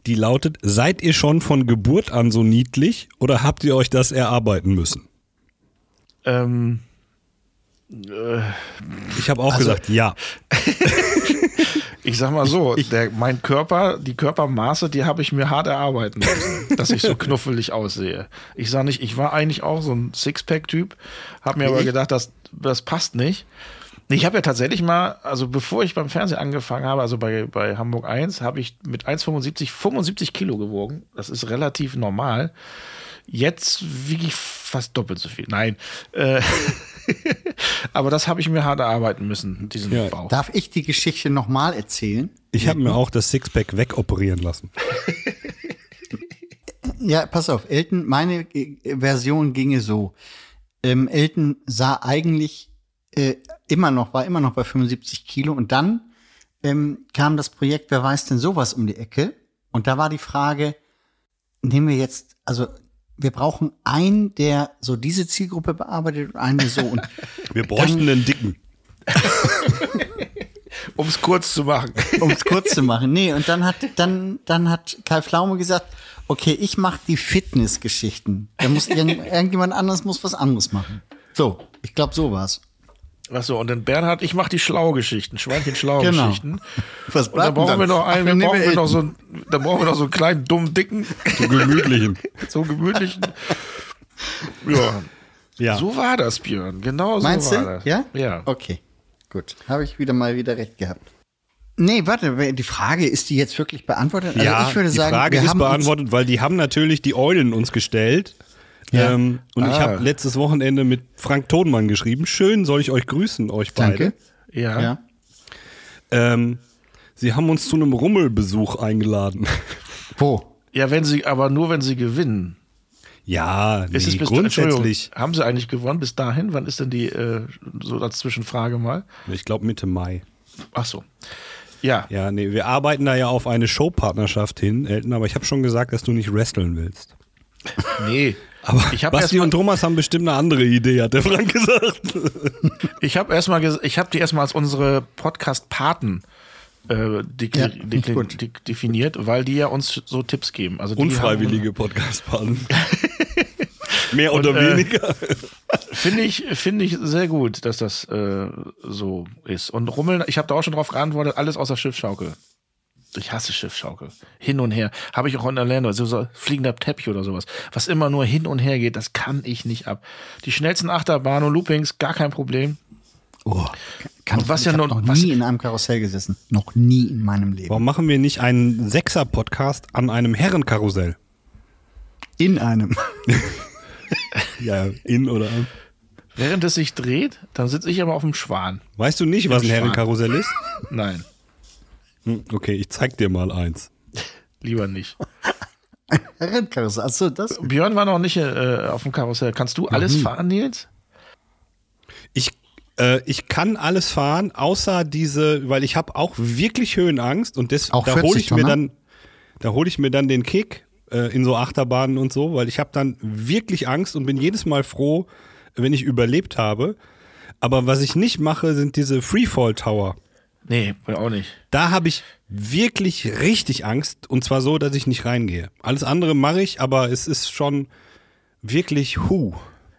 Speaker 2: Die lautet, seid ihr schon von Geburt an so niedlich oder habt ihr euch das erarbeiten müssen?
Speaker 1: Ähm,
Speaker 2: Ich habe auch gesagt, ja. (laughs)
Speaker 1: ich sag mal so, der, mein Körper, die Körpermaße, die habe ich mir hart erarbeiten müssen, dass ich so (laughs) knuffelig aussehe. Ich sag nicht, ich war eigentlich auch so ein Sixpack-Typ, habe mir aber gedacht, das, das passt nicht. Ich habe ja tatsächlich mal, also bevor ich beim Fernsehen angefangen habe, also bei, bei Hamburg 1, habe ich mit 1,75 75 Kilo gewogen. Das ist relativ normal. Jetzt wiege ich fast doppelt so viel. Nein. Äh, (laughs) aber das habe ich mir hart erarbeiten müssen, diesen
Speaker 2: Ja.
Speaker 1: Bauch.
Speaker 4: Darf ich die Geschichte nochmal erzählen?
Speaker 2: Ich habe mir auch das Sixpack wegoperieren lassen. (laughs)
Speaker 4: Ja, pass auf, Elton, meine Version ginge so. Ähm, Elton sah eigentlich äh, immer noch, war immer noch bei 75 Kilo und dann ähm, kam das Projekt Wer weiß denn sowas um die Ecke und da war die Frage, nehmen wir jetzt, also wir brauchen einen, der so diese Zielgruppe bearbeitet und einen, der so und (laughs)
Speaker 2: Wir bräuchten einen dicken. (laughs)
Speaker 1: Um es kurz zu machen. (laughs)
Speaker 4: um es kurz zu machen. Nee, und dann hat, dann, dann hat Kai Pflaume gesagt, okay, ich mache die Fitnessgeschichten. Da muss irgend, irgendjemand anderes muss was anderes machen. So, ich glaube, so war's.
Speaker 1: Was so, und dann Bernhard, ich mache die Schlaugeschichten, Schweinchen (laughs) Schlaugeschichten.
Speaker 4: Was
Speaker 1: Und dann brauchen wir noch einen, wir
Speaker 4: Ach,
Speaker 1: brauchen
Speaker 4: nehmen
Speaker 1: wir noch so einen, dann brauchen wir noch so einen kleinen, dummen, dicken,
Speaker 2: So gemütlichen. (laughs)
Speaker 1: so gemütlichen. Ja.
Speaker 2: Ja.
Speaker 1: So war das, Björn. Genau so
Speaker 4: Meinst
Speaker 1: war
Speaker 4: du?
Speaker 1: das.
Speaker 4: Ja?
Speaker 1: Ja.
Speaker 4: Okay, gut. Habe ich wieder mal wieder recht gehabt. Nee, warte, die Frage, ist die jetzt wirklich beantwortet? Also
Speaker 2: ja,
Speaker 4: ich würde
Speaker 2: die
Speaker 4: sagen,
Speaker 2: Frage
Speaker 4: wir
Speaker 2: ist beantwortet, weil die haben natürlich die Eulen uns gestellt.
Speaker 4: Ja.
Speaker 2: Ähm, und ich
Speaker 1: Ah.
Speaker 2: habe letztes Wochenende mit Frank Tonmann geschrieben. Schön soll ich euch grüßen, euch beide.
Speaker 4: Danke.
Speaker 1: Ja.
Speaker 4: Ja.
Speaker 2: Ähm, sie haben uns zu einem Rummelbesuch eingeladen. (laughs)
Speaker 4: Wo?
Speaker 1: Ja, wenn sie, aber nur wenn sie gewinnen.
Speaker 2: ja, nee,
Speaker 1: Ist es bis
Speaker 2: grundsätzlich.
Speaker 1: Haben sie eigentlich gewonnen bis dahin? Wann ist denn die, äh, so als Zwischenfrage mal?
Speaker 2: Ich glaube Mitte Mai.
Speaker 1: Ach so. Ja.
Speaker 2: Ja, nee, wir arbeiten da ja auf eine Showpartnerschaft hin, Elton, aber ich habe schon gesagt, dass du nicht wresteln willst.
Speaker 1: Nee. (laughs)
Speaker 2: Aber
Speaker 1: ich habe
Speaker 2: Basti und Thomas haben bestimmt eine andere Idee, hat der Frank gesagt.
Speaker 1: ich habe erstmal ges- ich habe die erstmal als unsere Podcast Paten äh,
Speaker 4: Ja,
Speaker 1: definiert, weil die ja uns so Tipps geben. Also die
Speaker 2: Unfreiwillige Podcast-Partner. (laughs) Mehr oder
Speaker 1: Und, äh,
Speaker 2: weniger.
Speaker 1: haben- Finde ich finde ich sehr gut, dass das äh, so ist. Und Rummeln, ich habe da auch schon drauf geantwortet, alles außer Schiffschaukel. Ich hasse Schiffschaukel. Hin und her. Habe ich auch in Orlando. So, so fliegender Teppich oder sowas. Was immer nur hin und her geht, das kann ich nicht ab. Die schnellsten Achterbahnen und Loopings, gar kein Problem.
Speaker 4: Oh, kann
Speaker 1: Und was
Speaker 4: ich
Speaker 1: ja nun-
Speaker 4: noch
Speaker 1: was-
Speaker 4: nie in einem Karussell gesessen. Noch nie in meinem Leben.
Speaker 2: Warum machen wir nicht einen Sechser-Podcast an einem Herrenkarussell?
Speaker 4: In einem. (laughs) (laughs)
Speaker 2: Ja, in oder an.
Speaker 1: Während es sich dreht, dann sitze ich aber auf dem Schwan.
Speaker 2: Weißt du nicht, was ein
Speaker 4: Schwan.
Speaker 2: Herrenkarussell ist?
Speaker 1: Nein,
Speaker 2: Okay, ich zeig dir mal eins.
Speaker 1: lieber nicht. (laughs)
Speaker 4: Rennkarussell. Achso, das.
Speaker 1: Björn war noch nicht äh, auf dem Karussell. Kannst du alles fahren, Nils?
Speaker 2: Ich, äh, ich kann alles fahren, außer diese, weil ich habe auch wirklich Höhenangst und das,
Speaker 4: Auch
Speaker 2: da hole
Speaker 4: 40
Speaker 2: ich mir dann, da hole ich mir dann den Kick äh, in so Achterbahnen und so, weil ich habe dann wirklich Angst und bin jedes Mal froh, wenn ich überlebt habe. Aber was ich nicht mache, sind diese Freefall Tower.
Speaker 1: Nee, auch nicht.
Speaker 2: Da habe ich wirklich richtig Angst und zwar so, dass ich nicht reingehe. Alles andere mache ich, aber es ist schon wirklich hu.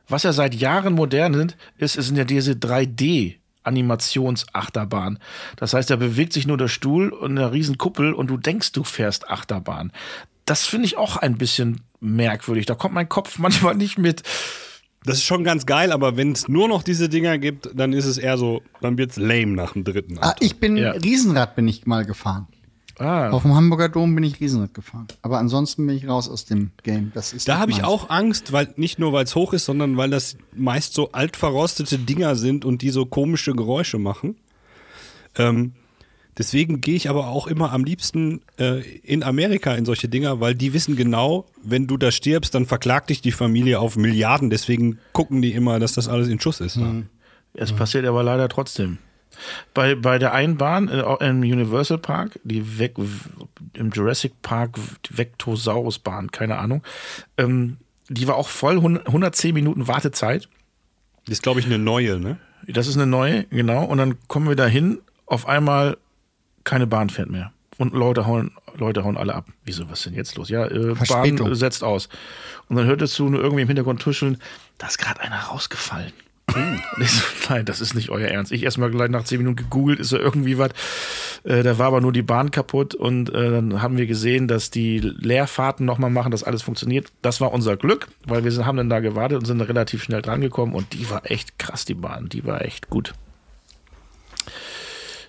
Speaker 1: Was ja seit Jahren modern sind, ist, es sind ja diese 3D. Animationsachterbahn. Das heißt, da bewegt sich nur der Stuhl und eine riesen Kuppel und du denkst, du fährst Achterbahn. Das finde ich auch ein bisschen merkwürdig. Da kommt mein Kopf (laughs) manchmal nicht mit.
Speaker 2: Das ist schon ganz geil, aber wenn es nur noch diese Dinger gibt, dann ist es eher so, dann wird's lame nach dem dritten.
Speaker 4: Ah, ich bin
Speaker 1: Ja.
Speaker 4: Riesenrad bin ich mal gefahren.
Speaker 1: Ah,
Speaker 4: Auf dem Hamburger Dom bin ich Riesenrad gefahren. Aber ansonsten bin ich raus aus dem Game. Das ist
Speaker 2: Da
Speaker 4: nicht
Speaker 2: habe ich
Speaker 4: meins.
Speaker 2: auch Angst, weil nicht nur weil es hoch ist, sondern weil das meist so altverrostete Dinger sind und die so komische Geräusche machen. Ähm, deswegen gehe ich aber auch immer am liebsten äh, in Amerika in solche Dinger, weil die wissen genau, wenn du da stirbst, dann verklagt dich die Familie auf Milliarden. Deswegen gucken die immer, dass das alles in Schuss ist. da.
Speaker 1: es passiert aber leider trotzdem. Bei, bei der einen Bahn äh, im Universal Park, die Ve im Jurassic Park Vectosaurus Bahn, keine Ahnung, ähm, die war auch voll, 100 110 Minuten Wartezeit.
Speaker 2: Das ist, glaube ich, eine neue, ne?
Speaker 1: Das ist eine neue, genau. Und dann kommen wir dahin, auf einmal keine Bahn fährt mehr. Und Leute hauen, Leute hauen alle ab. Wieso, was ist denn jetzt los? Ja, äh. Bahn setzt aus. Und dann hörtest du nur irgendwie im Hintergrund tuscheln, da ist gerade einer rausgefallen. (laughs) Ich so, nein, das ist nicht euer Ernst. Ich erstmal gleich nach zehn Minuten gegoogelt, ist da irgendwie was. Äh, da war aber nur die Bahn kaputt und äh, dann haben wir gesehen, dass die Leerfahrten nochmal machen, dass alles funktioniert. Das war unser Glück, weil wir sind, haben dann da gewartet und sind relativ schnell drangekommen und die war echt krass, die Bahn. Die war echt gut.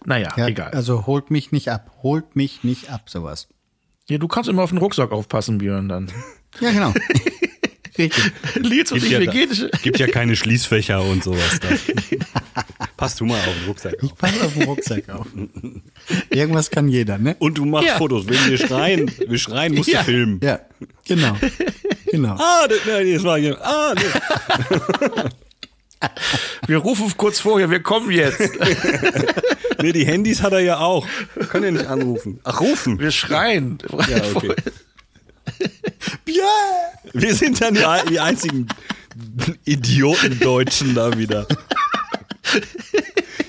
Speaker 1: Naja,
Speaker 4: Ja,
Speaker 1: egal.
Speaker 4: Also holt mich nicht ab. Holt mich nicht ab, sowas.
Speaker 1: ja, du kannst immer auf den Rucksack aufpassen, Björn, dann. (laughs)
Speaker 4: Ja, genau. (laughs) Richtig.
Speaker 1: Lieds und
Speaker 2: Gibt
Speaker 1: ich,
Speaker 2: ja,
Speaker 1: wir gehen.
Speaker 2: gibt ja keine Schließfächer und sowas da. (laughs) Passt du mal auf den Rucksack auf.
Speaker 4: Ich passe auf den Rucksack auf. Irgendwas kann jeder, ne?
Speaker 2: Und du machst
Speaker 1: Ja.
Speaker 2: Fotos. Wenn wir schreien, wir schreien, musst
Speaker 1: Ja.
Speaker 2: du filmen.
Speaker 4: Ja, genau. Genau.
Speaker 2: Ah, das, nein, das war hier. Ah, nee.
Speaker 1: Wir rufen kurz vorher, wir kommen jetzt. (laughs)
Speaker 2: nee, die Handys hat er ja auch. Kann ja nicht anrufen. Ach, rufen.
Speaker 1: Wir schreien.
Speaker 2: Ja, okay. Wir sind dann die, die einzigen Idioten-Deutschen da wieder.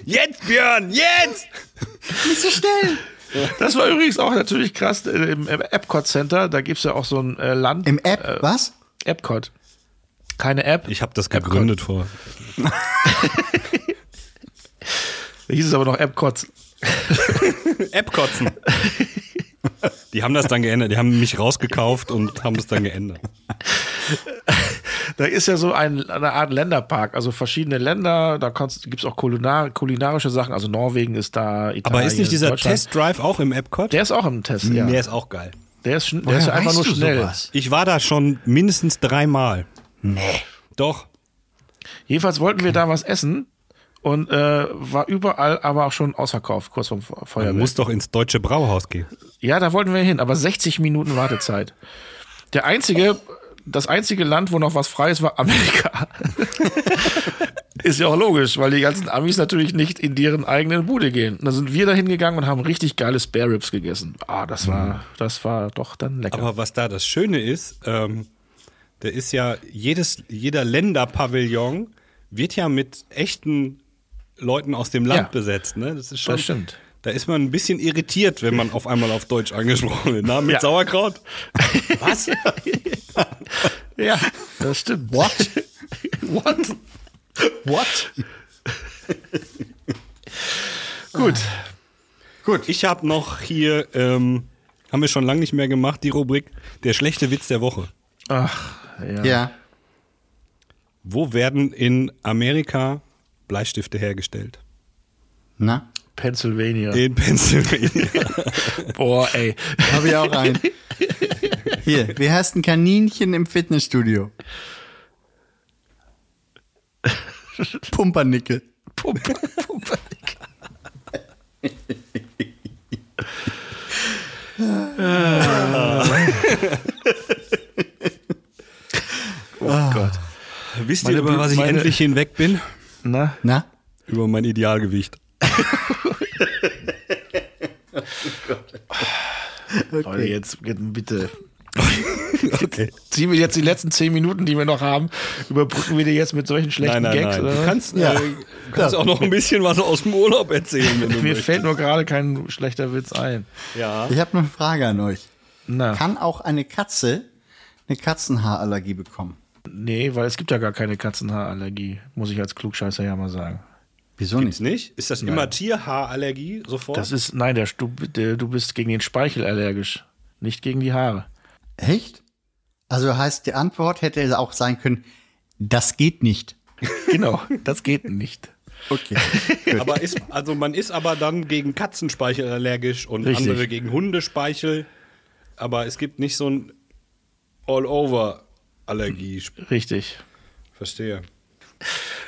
Speaker 2: Jetzt, Björn, jetzt!
Speaker 4: Nicht so schnell.
Speaker 1: Das war übrigens auch natürlich krass äh, im im Epcot Center. Da gibt's ja auch so ein äh, Land.
Speaker 4: Im App, was?
Speaker 1: Epcot. Keine App.
Speaker 2: Ich habe das gegründet vor.
Speaker 1: Da (laughs) hieß es aber noch Epcot. (laughs)
Speaker 2: App-Kotzen. Die haben das dann geändert. Die haben mich rausgekauft und haben es dann geändert.
Speaker 1: da ist ja so ein, eine Art Länderpark, also verschiedene Länder, da gibt es auch kulinar, kulinarische Sachen, also Norwegen ist da, Italien,
Speaker 2: Aber ist nicht dieser. Test Drive auch im Epcot?
Speaker 1: Der ist auch im Test, ja.
Speaker 2: Der ist auch geil.
Speaker 1: Der ist, der ist ja einfach nur schnell.
Speaker 4: sowas?
Speaker 2: Ich war da schon mindestens dreimal.
Speaker 4: Nee.
Speaker 2: Doch.
Speaker 1: Jedenfalls wollten wir da was essen und äh, war überall aber auch schon ausverkauft, kurz vorm Fe-
Speaker 2: Man muss doch ins deutsche Brauhaus gehen.
Speaker 1: Ja, da wollten wir hin, aber 60 Minuten Wartezeit. Der einzige, das einzige Land, wo noch was frei ist, war Amerika. (laughs) ist ja auch logisch, weil die ganzen Amis natürlich nicht in deren eigenen Bude gehen. Und da sind wir da hingegangen und haben richtig geile Spare Ribs gegessen. Ah, das war, das war doch dann lecker.
Speaker 2: Aber was da das Schöne ist, ähm, da ist ja jedes, jeder Länderpavillon wird ja mit echten Leuten aus dem Land
Speaker 1: Ja.
Speaker 2: besetzt. Ne? Das ist schon.
Speaker 1: Das stimmt.
Speaker 2: Da ist man ein bisschen irritiert, wenn man auf einmal auf Deutsch angesprochen wird. Na, mit
Speaker 1: Ja.
Speaker 2: Sauerkraut? (laughs) Was?
Speaker 1: ja, das stimmt. What? What?
Speaker 4: What?
Speaker 1: Gut.
Speaker 2: Gut. Ich habe noch hier, ähm, haben wir schon lange nicht mehr gemacht, die Rubrik Der schlechte Witz der Woche.
Speaker 1: Ach, ja.
Speaker 4: Ja.
Speaker 2: Wo werden in Amerika Bleistifte hergestellt?
Speaker 4: Na?
Speaker 1: Pennsylvania.
Speaker 2: In Pennsylvania. (laughs)
Speaker 1: Boah, ey.
Speaker 4: Habe ich auch einen. Hier, wie heißt ein Kaninchen im Fitnessstudio? Pumpernickel.
Speaker 1: Pumpe, Pumpe. (laughs) (laughs) oh Gott.
Speaker 2: Wisst
Speaker 1: Meine
Speaker 2: ihr, über was ich
Speaker 1: meine-
Speaker 2: endlich hinweg bin?
Speaker 1: Na?
Speaker 4: Na?
Speaker 2: Über mein Idealgewicht. (laughs)
Speaker 1: Leute, jetzt bitte. (laughs)
Speaker 2: Okay.
Speaker 1: Ziehen wir jetzt die letzten zehn Minuten, die wir noch haben, überbrücken wir die jetzt mit solchen schlechten
Speaker 2: Nein, nein,
Speaker 1: Gags?
Speaker 2: nein.
Speaker 1: Oder?
Speaker 2: Du kannst,
Speaker 4: Ja.
Speaker 2: äh, du kannst auch noch ein bisschen was aus dem Urlaub erzählen, wenn du
Speaker 1: Mir
Speaker 2: möchtest.
Speaker 1: fällt nur gerade kein schlechter Witz ein.
Speaker 2: Ja.
Speaker 4: Ich habe eine Frage an euch.
Speaker 1: Na,
Speaker 4: Kann auch eine Katze eine Katzenhaarallergie bekommen?
Speaker 1: Nee, weil es gibt ja gar keine Katzenhaarallergie, muss ich als Klugscheißer ja mal sagen.
Speaker 4: Wieso
Speaker 2: Gibt's
Speaker 4: nicht?
Speaker 2: nicht? Ist das immer Tierhaarallergie sofort?
Speaker 1: Das ist, nein, der, du, der, du bist gegen den Speichel allergisch, nicht gegen die Haare.
Speaker 4: Echt? Also heißt, die Antwort hätte auch sein können, das geht nicht. (laughs)
Speaker 1: Genau, das geht nicht.
Speaker 4: Okay. (laughs)
Speaker 2: aber ist, also man ist aber dann gegen Katzenspeichel allergisch und
Speaker 1: Richtig.
Speaker 2: andere gegen Hundespeichel. Aber es gibt nicht so ein All-Over-Allergie.
Speaker 1: Richtig.
Speaker 2: Verstehe.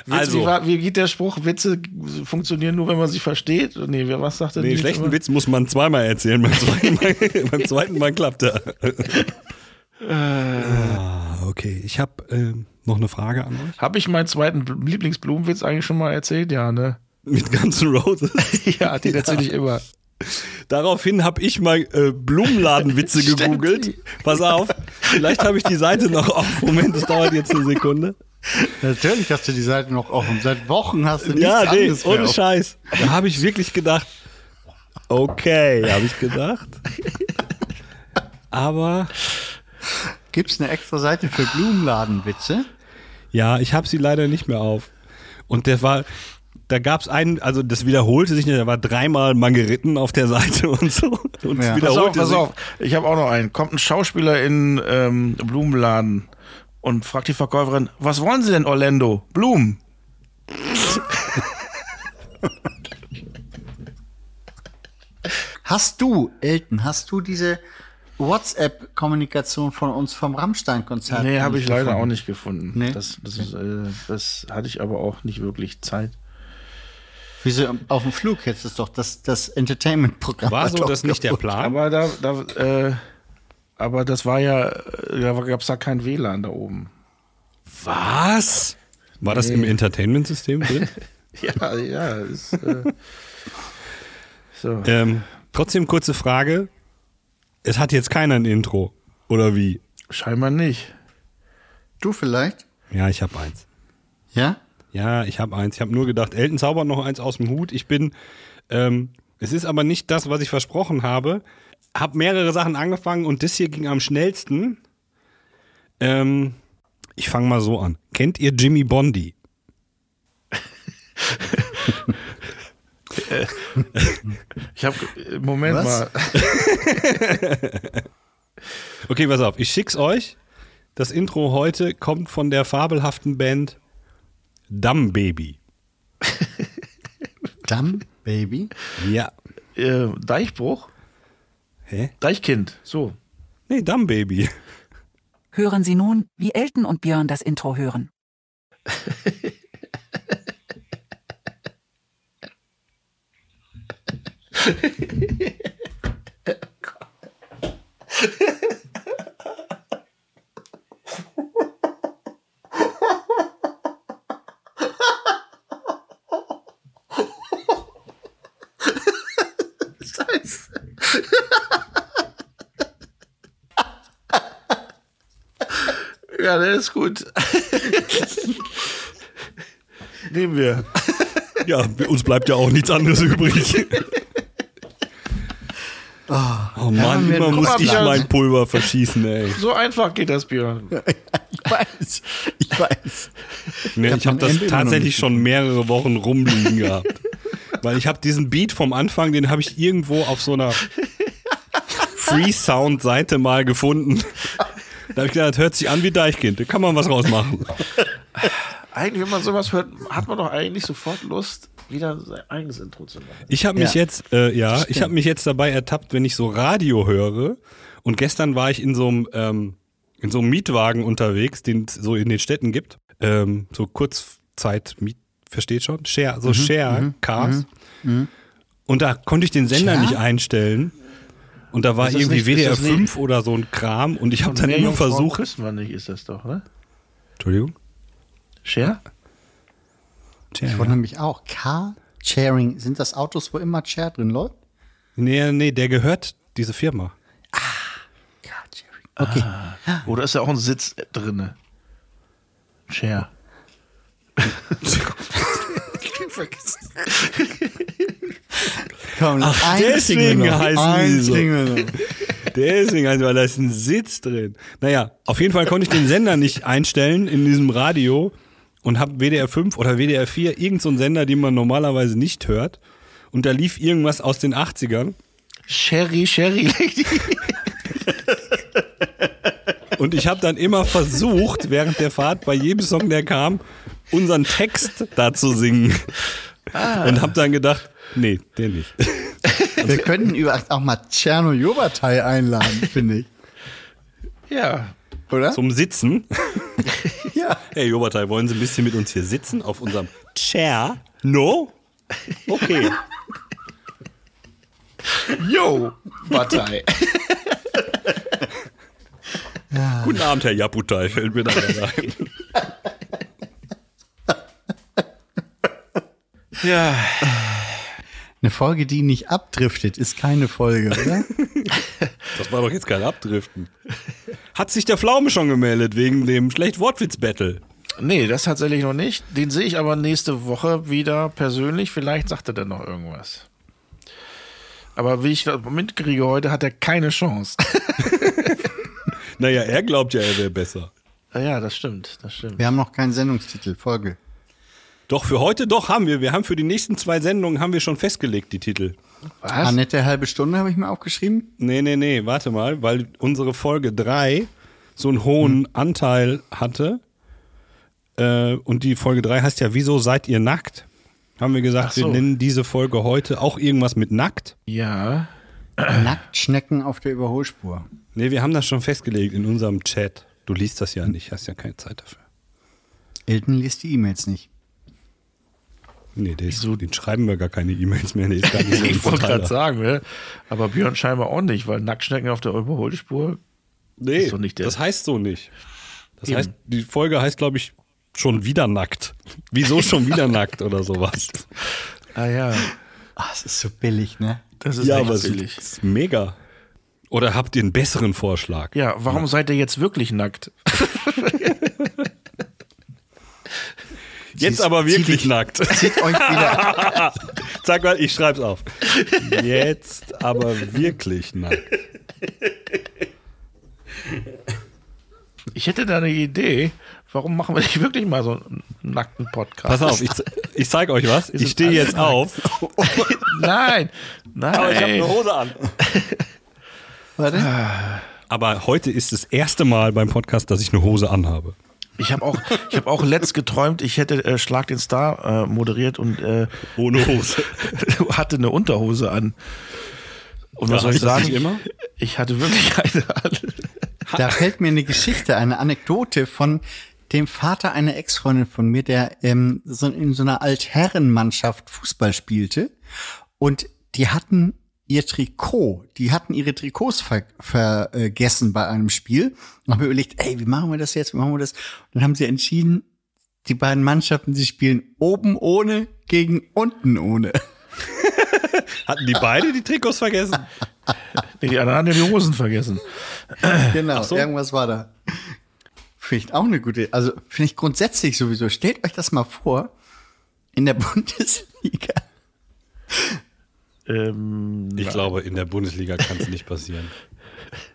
Speaker 1: Witz,
Speaker 2: Also-
Speaker 1: wie, war, wie geht der Spruch? Witze funktionieren nur, wenn man sie versteht? Nee, wer was sagt denn
Speaker 2: Nee, schlechten
Speaker 1: immer?
Speaker 2: Witz muss man zweimal erzählen. Beim zweiten Mal, (laughs) beim zweiten Mal klappt er. ah, okay, ich habe ähm, noch eine Frage an euch.
Speaker 1: Habe ich meinen zweiten Bl- Lieblingsblumenwitz eigentlich schon mal erzählt? Ja, ne?
Speaker 2: Mit Guns N' Roses. (laughs)
Speaker 1: ja, den erzähle ich immer.
Speaker 2: Daraufhin habe ich mal äh, Blumenladenwitze (laughs) gegoogelt. Pass auf, vielleicht habe ich die Seite noch auf. Moment, das dauert jetzt eine Sekunde.
Speaker 4: Natürlich hast du die Seite noch offen. Seit Wochen hast du nichts
Speaker 2: Ja, nee, ohne. Scheiß. Da habe ich wirklich gedacht, okay, habe ich gedacht. Aber
Speaker 4: Gibt's eine extra Seite für Blumenladenwitze?
Speaker 2: ja, ich habe sie leider nicht mehr auf. Und der war, da gab es einen, also das wiederholte sich nicht, der war dreimal mal geritten auf der Seite (laughs) und so. Und
Speaker 4: Ja.
Speaker 1: Pass auf,
Speaker 2: wiederholte
Speaker 1: pass auf. Ich habe auch noch einen. Kommt ein Schauspieler in ähm, Blumenladen und fragt die Verkäuferin, was wollen Sie denn, Orlando? Blumen. (laughs)
Speaker 4: Hast du, Elton, hast du diese WhatsApp-Kommunikation von uns vom Rammstein-Konzert?
Speaker 1: Nee, habe ich leider
Speaker 4: gefunden?
Speaker 1: auch nicht gefunden.
Speaker 4: Nee?
Speaker 1: Das, das, ist, äh, das hatte ich aber auch nicht wirklich Zeit.
Speaker 4: Wieso, auf dem Flug hättest du es doch das, das Entertainment-Programm.
Speaker 2: War so das nicht der. Plan?
Speaker 1: Aber da, da äh, aber das war ja, äh, da gab es da kein WLAN da oben.
Speaker 2: Was? War das im Entertainment-System drin? (laughs)
Speaker 1: Ja, ja, ist, äh, so.
Speaker 2: ähm, trotzdem kurze Frage. Es hat jetzt keiner ein Intro. Oder wie?
Speaker 1: Scheinbar nicht.
Speaker 4: Du vielleicht?
Speaker 2: Ja, ich habe eins.
Speaker 4: Ja?
Speaker 2: Ja, ich habe eins. Ich habe nur gedacht, Elton zaubert noch eins aus dem Hut. Ich bin, ähm, es ist aber nicht das, was ich versprochen habe. Hab mehrere Sachen angefangen und das hier ging am schnellsten. Ähm, ich fange mal so an. Kennt ihr Jimmy Bondi?
Speaker 1: Ich habe, Moment
Speaker 4: Was?
Speaker 1: mal. (laughs)
Speaker 2: Okay, pass auf. Ich schick's euch. das Intro heute kommt von der fabelhaften Band Dumb Baby. (laughs)
Speaker 4: Dumb Baby.
Speaker 2: Ja.
Speaker 1: Äh, Deichbruch?
Speaker 2: Hä?
Speaker 1: Deichkind. So.
Speaker 2: Nee, Dumb Baby.
Speaker 6: Hören Sie nun, wie Elton und Björn das Intro hören. (laughs)
Speaker 1: ja, der ist gut. (laughs) Nehmen wir.
Speaker 2: Ja, uns bleibt ja auch nichts anderes übrig. Oh Mann,
Speaker 4: wir-
Speaker 2: immer muss ich mein Pulver verschießen, ey.
Speaker 1: So einfach geht das, Björn. (laughs)
Speaker 4: Ich weiß. Ich weiß.
Speaker 2: Nee,
Speaker 4: hab
Speaker 2: ich habe
Speaker 4: mein
Speaker 2: das
Speaker 4: Ende
Speaker 2: tatsächlich schon mehrere Wochen rumliegen gehabt. Weil ich habe diesen Beat vom Anfang, den habe ich irgendwo auf so einer (laughs) Free-Sound-Seite mal gefunden. Da habe ich gedacht, das hört sich an wie Deichkind, da kann man was rausmachen.
Speaker 1: Eigentlich, wenn man sowas hört, hat man doch eigentlich sofort Lust, wieder sein eigenes Intro zu machen.
Speaker 2: Ich habe mich
Speaker 4: Ja.
Speaker 2: jetzt, äh, ja, ich habe mich jetzt dabei ertappt, wenn ich so Radio höre. Und gestern war ich in so einem, ähm, in so einem Mietwagen unterwegs, den es so in den Städten gibt. Ähm, so Kurzzeit Miet, versteht schon? Share, so Share Cars. Und da konnte ich den Sender
Speaker 4: Share?
Speaker 2: nicht einstellen. Und da war
Speaker 1: Ist das
Speaker 2: irgendwie
Speaker 1: nicht-
Speaker 2: WDR
Speaker 1: das nicht-
Speaker 2: 5 oder so ein Kram. Und ich habe dann immer versucht.
Speaker 1: küssen wir nicht, ist das doch, ne?
Speaker 2: Entschuldigung.
Speaker 1: Share?
Speaker 4: Ich wundere mich auch. Car-Sharing. Sind das Autos, wo immer Share drin läuft?
Speaker 2: Nee, nee, der gehört diese Firma.
Speaker 4: Car-Sharing. Okay.
Speaker 1: Oder ist da auch ein Sitz drinne? Share. (laughs) (laughs) (laughs)
Speaker 4: Komm,
Speaker 2: Ach,
Speaker 4: ein
Speaker 2: deswegen die so. (laughs) Deswegen, also, weil da ist ein Sitz drin. Naja, auf jeden Fall konnte ich den Sender nicht einstellen in diesem Radio und habe WDR 5 oder WDR 4, irgend so einen Sender, den man normalerweise nicht hört. Und da lief irgendwas aus den 80ern.
Speaker 1: Sherry, Sherry Lady.
Speaker 2: Und ich habe dann immer versucht, während der Fahrt, bei jedem Song, der kam, unseren Text da zu singen. Und habe dann gedacht, nee, den nicht. (laughs)
Speaker 4: Wir könnten übrigens auch mal Tscherno Jobatai einladen, (laughs) finde ich.
Speaker 1: Ja.
Speaker 4: Oder?
Speaker 2: Zum Sitzen. (laughs)
Speaker 4: ja.
Speaker 2: Hey, Jobatai, wollen Sie ein bisschen mit uns hier sitzen auf unserem Chair? No? Okay.
Speaker 1: Yo, Partei.
Speaker 2: Guten Abend, Herr Japutai, fällt mir da ein.
Speaker 1: Ja.
Speaker 4: Eine Folge, die nicht abdriftet, ist keine Folge, oder? (laughs)
Speaker 2: Das war doch jetzt kein Abdriften. Hat sich der Pflaume schon gemeldet wegen dem Schlecht-Wortwitz-Battle?
Speaker 1: Nee, das tatsächlich noch nicht. Den sehe ich aber nächste Woche wieder persönlich. Vielleicht sagt er dann noch irgendwas. Aber wie ich das mitkriege heute, hat er keine Chance. (laughs)
Speaker 2: Naja, er glaubt ja, er wäre besser.
Speaker 1: Ja, das stimmt, das stimmt.
Speaker 4: Wir haben noch keinen Sendungstitel, Folge.
Speaker 2: Doch, für heute doch haben wir. Wir haben für die nächsten zwei Sendungen haben wir schon festgelegt, die Titel.
Speaker 1: Was?
Speaker 4: Annette halbe Stunde habe ich mir aufgeschrieben.
Speaker 2: Nee, nee, nee, warte mal, weil unsere Folge 3 so einen hohen Anteil hatte. Äh, und die Folge 3 heißt ja, wieso seid ihr nackt? Haben wir gesagt,
Speaker 1: so.
Speaker 2: wir nennen diese Folge heute auch irgendwas mit nackt.
Speaker 1: Ja.
Speaker 4: Nacktschnecken auf der Überholspur.
Speaker 2: Nee, wir haben das schon festgelegt in unserem Chat. Du liest das ja nicht, hast ja keine Zeit dafür.
Speaker 4: Elton liest die E-Mails nicht.
Speaker 2: Nee, der ist, den schreiben wir gar keine E-Mails mehr. Nee, ist (laughs) gar nicht so ein
Speaker 1: Ich wollte gerade sagen, ne? aber Björn scheinbar auch nicht, weil Nacktschnecken auf der Überholspur.
Speaker 2: Nee,
Speaker 1: Ist doch nicht der-
Speaker 2: das heißt so nicht. Das
Speaker 1: Eben.
Speaker 2: heißt, die Folge heißt, glaube ich, schon wieder nackt. Wieso schon wieder (laughs) nackt oder sowas?
Speaker 1: Ah ja,
Speaker 4: Ah, es ist so billig, ne?
Speaker 1: das ist
Speaker 2: ja,
Speaker 1: echt
Speaker 2: aber es
Speaker 1: billig.
Speaker 2: ist mega. Oder habt ihr einen besseren Vorschlag?
Speaker 1: Ja, warum seid ihr jetzt wirklich nackt? (laughs)
Speaker 2: Jetzt aber wirklich nackt.
Speaker 4: Zieht euch wieder. (laughs)
Speaker 2: Sag mal, ich schreib's auf. Jetzt aber wirklich nackt.
Speaker 1: Ich hätte da eine Idee. Warum machen wir nicht wirklich mal so einen nackten Podcast?
Speaker 2: Pass auf, ich, ich zeig euch was. Ich stehe jetzt
Speaker 1: nackt?
Speaker 2: auf. (laughs)
Speaker 1: Nein, nein.
Speaker 2: Hose an.
Speaker 4: Warte.
Speaker 2: Aber heute ist das erste Mal beim Podcast, dass ich eine Hose anhabe.
Speaker 1: Ich habe auch, ich habe auch letzt geträumt, ich hätte äh, Schlag den Star äh, moderiert und äh,
Speaker 2: Ohne Hose. (laughs)
Speaker 1: hatte eine Unterhose an. Und was
Speaker 2: Ja,
Speaker 1: soll ich sagen?
Speaker 2: immer?
Speaker 1: Ich hatte wirklich eine an.
Speaker 4: Da fällt mir eine Geschichte, eine Anekdote von dem Vater einer Ex-Freundin von mir, der ähm, so in so einer Altherrenmannschaft Fußball spielte. Und die hatten ihr Trikot, die hatten ihre Trikots ver vergessen bei einem Spiel und haben überlegt, ey, wie machen wir das jetzt, wie machen wir das? Und dann haben sie entschieden, die beiden Mannschaften, die spielen oben ohne gegen unten ohne. (laughs)
Speaker 2: Hatten die beide die Trikots vergessen?
Speaker 1: Nee, die anderen haben die Hosen vergessen.
Speaker 4: Genau,
Speaker 2: so.
Speaker 4: irgendwas war da. Finde ich auch eine gute, also finde ich grundsätzlich sowieso. Stellt euch das mal vor, in der (laughs) Bundesliga.
Speaker 1: Ähm,
Speaker 2: Ich glaube, in der Bundesliga kann es nicht passieren.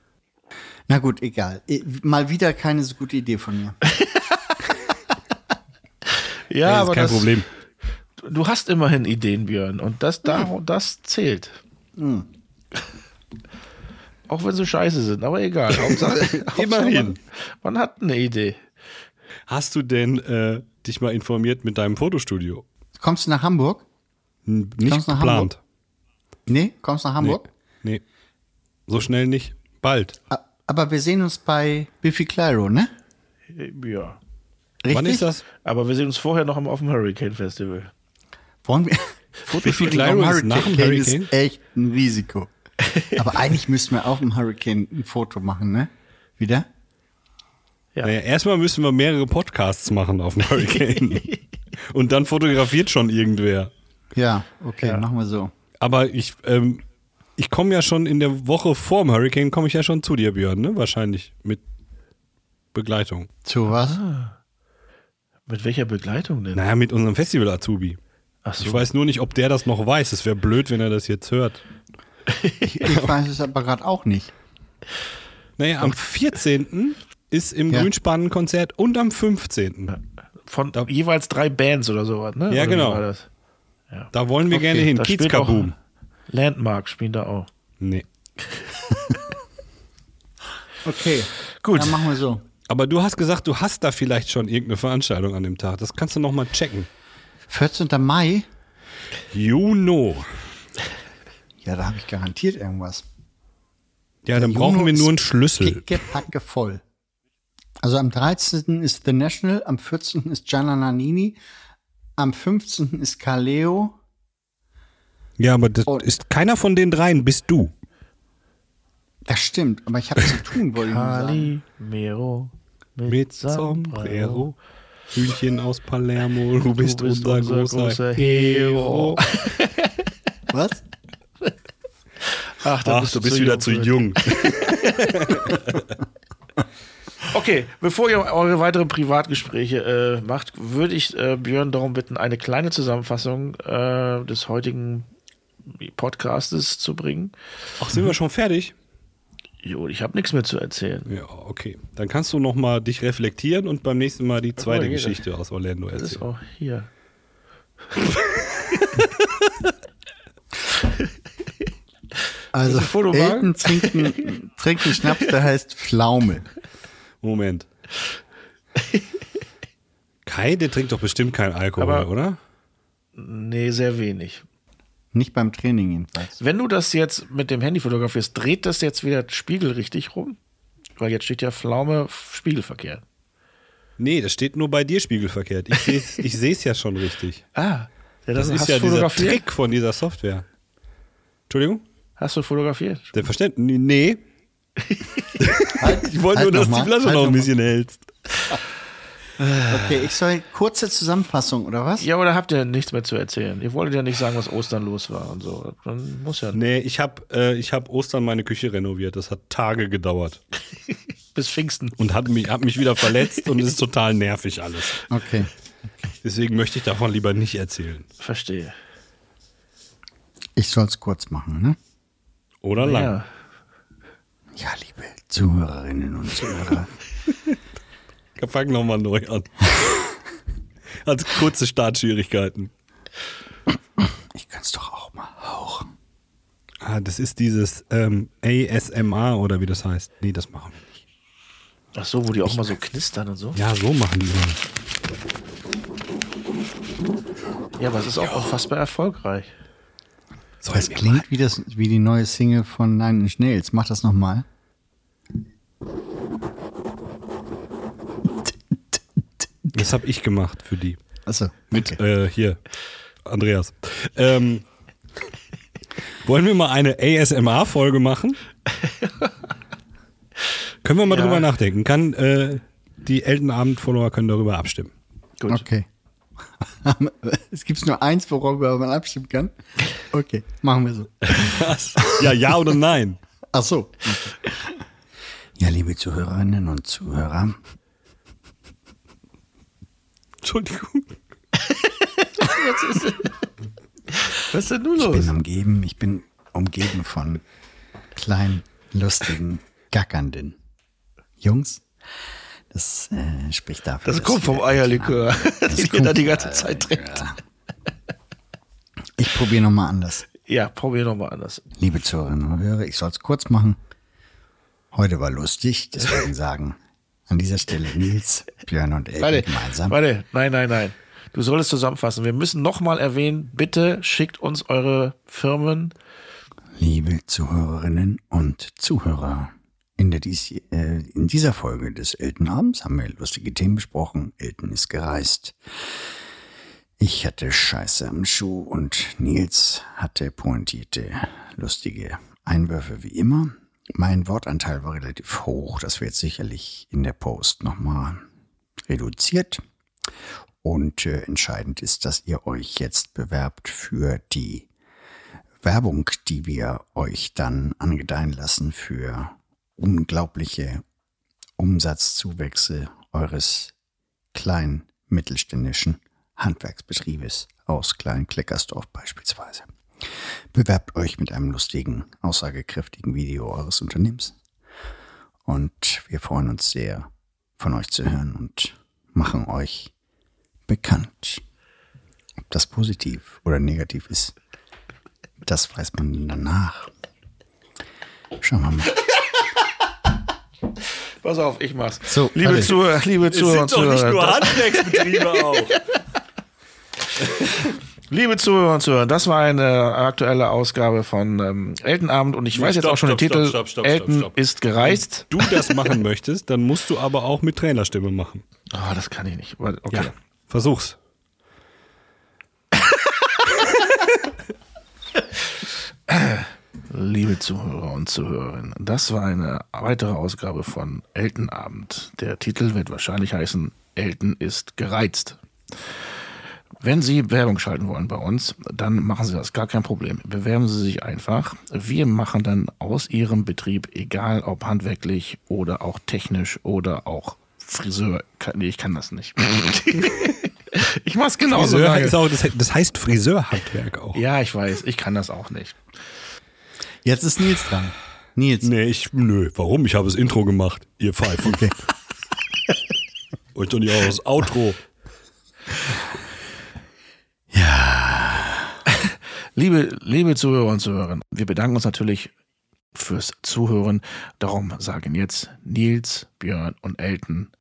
Speaker 2: (laughs)
Speaker 4: Na gut, egal. Eh, Mal wieder keine so gute Idee von mir. (laughs)
Speaker 1: ja,
Speaker 2: das
Speaker 1: aber
Speaker 2: ist kein
Speaker 1: das,
Speaker 2: Problem.
Speaker 1: du hast immerhin Ideen, Björn. Und das, da, das zählt. Auch wenn sie scheiße sind, aber egal. Hauptsache, (laughs) Hauptsache
Speaker 2: Immerhin.
Speaker 1: Man, man hat eine Idee.
Speaker 2: Hast du denn äh, dich mal informiert mit deinem Fotostudio?
Speaker 4: Kommst du nach Hamburg?
Speaker 2: N- Nicht
Speaker 4: Kommst du nach
Speaker 2: geplant.
Speaker 4: Nee, kommst du nach Hamburg?
Speaker 2: Nee. So schnell nicht. Bald.
Speaker 4: Aber wir sehen uns bei Biffy Clyro, ne?
Speaker 1: Ja.
Speaker 4: Richtig?
Speaker 2: Wann ist das?
Speaker 1: Aber wir sehen uns vorher noch auf dem Hurricane Festival.
Speaker 4: Wollen wir? (laughs)
Speaker 2: Biffy Clyro ist nach dem
Speaker 4: Hurricane
Speaker 2: Hurricane?
Speaker 4: ist echt ein Risiko. (laughs) Aber eigentlich müssten wir auf dem Hurricane ein Foto machen, ne? Wieder?
Speaker 1: Ja.
Speaker 2: Naja, erstmal müssen wir mehrere Podcasts machen auf dem Hurricane. (laughs) Und dann fotografiert schon irgendwer.
Speaker 4: Ja, okay, machen wir so.
Speaker 2: Aber ich, ähm, ich komme ja schon in der Woche vor dem Hurricane, komme ich ja schon zu dir, Björn, ne? Wahrscheinlich. Mit Begleitung.
Speaker 4: Zu was?
Speaker 1: Mit welcher Begleitung denn?
Speaker 2: Naja, mit unserem Festival-Azubi.
Speaker 1: Ach so.
Speaker 2: Ich weiß nur nicht, ob der das noch weiß. Es wäre blöd, wenn er das jetzt hört.
Speaker 4: Ich, weiß es aber gerade auch nicht.
Speaker 2: Naja, am 14. ist im
Speaker 4: Ja.
Speaker 2: Grünspanen-Konzert und am 15.
Speaker 1: Von jeweils drei Bands oder sowas, ne?
Speaker 2: Ja,
Speaker 1: Oder wie
Speaker 2: genau.
Speaker 1: Das?
Speaker 2: Da wollen wir
Speaker 1: Okay,
Speaker 2: gerne hin.
Speaker 1: da
Speaker 2: Kiez
Speaker 1: spielt auch-
Speaker 2: Kaboom.
Speaker 1: Landmark spielen da auch.
Speaker 2: Nee. (laughs)
Speaker 4: Okay.
Speaker 1: Gut.
Speaker 4: Dann machen wir so.
Speaker 2: Aber du hast gesagt, du hast da vielleicht schon irgendeine Veranstaltung an dem Tag. Das kannst du noch mal checken.
Speaker 4: 14. Mai?
Speaker 2: Juno.
Speaker 4: Ja, da habe ich garantiert irgendwas.
Speaker 2: Ja, dann
Speaker 4: Der
Speaker 2: brauchen
Speaker 4: Juno
Speaker 2: wir nur einen Schlüssel.
Speaker 4: Pickepacke voll. Also am 13. ist The National, am 14. ist Gianna Nannini, am 15. ist Kaleo.
Speaker 2: Ja, aber das
Speaker 4: Und-
Speaker 2: ist keiner von den dreien, bist du.
Speaker 4: Das stimmt, aber ich habe zu tun, wollte ich sagen.
Speaker 1: Calimero
Speaker 2: Mit Sombrero. Hühnchen aus Palermo, du bist, unser, großer, Hero.
Speaker 4: Was?
Speaker 1: Ach,
Speaker 2: Ach, du bist wieder zu jung. (laughs) (laughs)
Speaker 1: Okay, bevor ihr eure weiteren Privatgespräche äh, macht, würde ich äh, Björn darum bitten, eine kleine Zusammenfassung äh, des heutigen Podcastes zu bringen.
Speaker 2: Ach, sind wir schon fertig?
Speaker 1: Jo, ich habe nichts mehr zu erzählen.
Speaker 2: Ja, okay. Dann kannst du noch mal dich reflektieren und beim nächsten Mal die zweite
Speaker 1: hier,
Speaker 2: Geschichte aus Orlando
Speaker 1: Das ist
Speaker 2: erzählen.
Speaker 1: auch hier. (laughs)
Speaker 4: Also, einen, trinkt einen Schnaps, der heißt Pflaume.
Speaker 2: Moment. Kai, der trinkt doch bestimmt keinen Alkohol,
Speaker 1: Aber-
Speaker 2: oder?
Speaker 1: Nee, sehr wenig.
Speaker 4: Nicht beim Training jedenfalls.
Speaker 1: Wenn du das jetzt mit dem Handy fotografierst, dreht das jetzt wieder Spiegel richtig rum? Weil jetzt steht ja Pflaume spiegelverkehrt.
Speaker 2: Nee, das steht nur bei dir spiegelverkehrt. Ich sehe (laughs) ich seh's ja schon richtig.
Speaker 1: Ah, ja,
Speaker 2: Das ist ja dieser? Trick von dieser Software. Entschuldigung?
Speaker 1: Hast du fotografiert?
Speaker 2: Selbstverständlich. Nee. (laughs) Ich wollte
Speaker 4: halt
Speaker 2: nur, dass
Speaker 4: mal,
Speaker 2: die Flasche
Speaker 4: halt
Speaker 2: noch ein
Speaker 4: mal.
Speaker 2: bisschen hältst.
Speaker 4: Okay, ich soll kurze Zusammenfassung, oder was?
Speaker 1: Ja, oder habt ihr nichts mehr zu erzählen? Ihr wolltet ja nicht sagen, was Ostern los war und so. Dann muss ja
Speaker 2: Nee, ich habe äh, ich hab Ostern meine Küche renoviert. Das hat Tage gedauert. (laughs)
Speaker 1: bis Pfingsten.
Speaker 2: Und hat mich, hab mich wieder verletzt und ist total nervig alles.
Speaker 4: Okay.
Speaker 2: Deswegen möchte ich davon lieber nicht erzählen.
Speaker 1: Verstehe.
Speaker 4: Ich soll es kurz machen, ne?
Speaker 2: Oder lang.
Speaker 1: Ja.
Speaker 4: Ja, liebe Zuhörerinnen und Zuhörer. (laughs)
Speaker 2: Fang nochmal neu an. Hat (laughs) kurze Startschwierigkeiten.
Speaker 4: Ich kann's doch auch mal hauchen.
Speaker 2: Ah, das ist dieses ähm, ASMR oder wie das heißt. Nee, das machen wir nicht.
Speaker 1: Ach so, wo die auch mal so knistern und so.
Speaker 2: Ja, so machen die das.
Speaker 1: Ja, aber es ist auch unfassbar erfolgreich.
Speaker 4: Das klingt wie, das, wie die neue Single von Nine Inch Nails. Mach das nochmal.
Speaker 2: Das habe ich gemacht für die.
Speaker 4: Achso.
Speaker 2: Mit äh, hier, Andreas. Ähm, wollen wir mal eine ASMR-Folge machen? Können wir mal
Speaker 1: Ja.
Speaker 2: drüber nachdenken. Kann äh, die Eltenabend-Follower können darüber abstimmen.
Speaker 1: Gut.
Speaker 4: Okay. (laughs) es gibt nur eins, worüber man abstimmen kann. Okay, machen wir so.
Speaker 2: Ja, ja oder nein?
Speaker 4: Ach so. Ja, liebe Zuhörerinnen und Zuhörer,
Speaker 2: Entschuldigung.
Speaker 1: Was ist denn nun
Speaker 4: ich
Speaker 1: los?
Speaker 4: bin umgeben, ich bin umgeben von kleinen, lustigen, gackernden Jungs. Das äh, spricht dafür.
Speaker 1: Das kommt vom Eierlikör, (laughs)
Speaker 4: Das
Speaker 1: den
Speaker 4: kommt
Speaker 1: jeder die ganze Zeit trinkt.
Speaker 4: Ich probiere nochmal anders.
Speaker 1: Ja, probier noch mal anders.
Speaker 4: Liebe Zuhörerinnen und Hörer, ich soll es kurz machen. Heute war lustig, deswegen (laughs) sagen an dieser Stelle Nils, Björn und Elke
Speaker 1: Warte,
Speaker 4: gemeinsam.
Speaker 1: warte, nein, nein, nein. Du solltest zusammenfassen. Wir müssen noch mal erwähnen, bitte schickt uns eure Firmen.
Speaker 4: Liebe Zuhörerinnen und Zuhörer, in, der äh, in dieser Folge des Eltenabends haben wir lustige Themen besprochen. Elton ist gereist. Ich hatte Scheiße am Schuh und Nils hatte pointierte, lustige Einwürfe wie immer. Mein Wortanteil war relativ hoch. Das wird sicherlich in der Post nochmal reduziert. Und äh, entscheidend ist, dass ihr euch jetzt bewerbt für die Werbung, die wir euch dann angedeihen lassen für unglaubliche Umsatzzuwächse eures kleinen mittelständischen Handwerksbetriebes aus Klein-Kleckersdorf beispielsweise. Bewerbt euch mit einem lustigen, aussagekräftigen Video eures Unternehmens. Und wir freuen uns sehr, von euch zu hören und machen euch bekannt. Ob das positiv oder negativ ist, das weiß man danach. Schauen wir mal. (laughs)
Speaker 1: Pass auf, ich mach's.
Speaker 4: So,
Speaker 1: liebe
Speaker 4: warte.
Speaker 1: Zuhörer, liebe Zuhörer und Zuhörer.
Speaker 2: Handwerksbetriebe (laughs) auch.
Speaker 1: Liebe Zuhörer und Zuhörer, das war eine aktuelle Ausgabe von ähm, Eltenabend und ich weiß jetzt
Speaker 2: stopp,
Speaker 1: auch schon
Speaker 2: stopp,
Speaker 1: den Titel
Speaker 2: stopp, stopp, stopp,
Speaker 1: Elten
Speaker 2: stopp, stopp.
Speaker 1: ist gereist.
Speaker 2: du das machen möchtest, dann musst du aber auch mit Trainerstimme machen.
Speaker 1: Ah, das kann ich nicht. Okay.
Speaker 2: Versuch's. (laughs)
Speaker 1: Liebe Zuhörer und Zuhörerinnen, das war eine weitere Ausgabe von Eltenabend. Der Titel wird wahrscheinlich heißen Elten ist gereizt. Wenn Sie Werbung schalten wollen bei uns, dann machen Sie das, gar kein Problem. Bewerben Sie sich einfach. Wir machen dann aus Ihrem Betrieb, egal ob handwerklich oder auch technisch oder auch Friseur, nee, ich kann das nicht. (laughs) ich mach's genauso
Speaker 2: Friseur
Speaker 1: lange.
Speaker 2: auch, das heißt Friseurhandwerk auch.
Speaker 1: Ja, ich weiß, ich kann das auch nicht.
Speaker 4: Jetzt ist Nils dran. Nils.
Speaker 2: Nee, ich, nö, warum? Ich habe das Intro gemacht, ihr Pfeifen.
Speaker 4: Okay. (laughs)
Speaker 2: Und doch nicht auch das Outro.
Speaker 1: Liebe, liebe Zuhörer und Zuhörerinnen, wir bedanken uns natürlich fürs Zuhören. Darum sagen jetzt Nils, Björn und Elton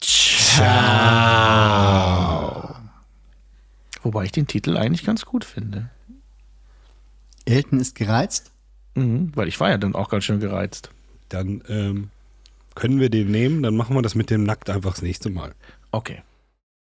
Speaker 1: Ciao. Wobei ich den Titel eigentlich ganz gut finde.
Speaker 4: Elton ist gereizt.
Speaker 1: Mhm, weil ich war ja dann auch ganz schön gereizt.
Speaker 2: Dann ähm, können wir den nehmen, dann machen wir das mit dem Nackt einfach das nächste Mal.
Speaker 1: Okay.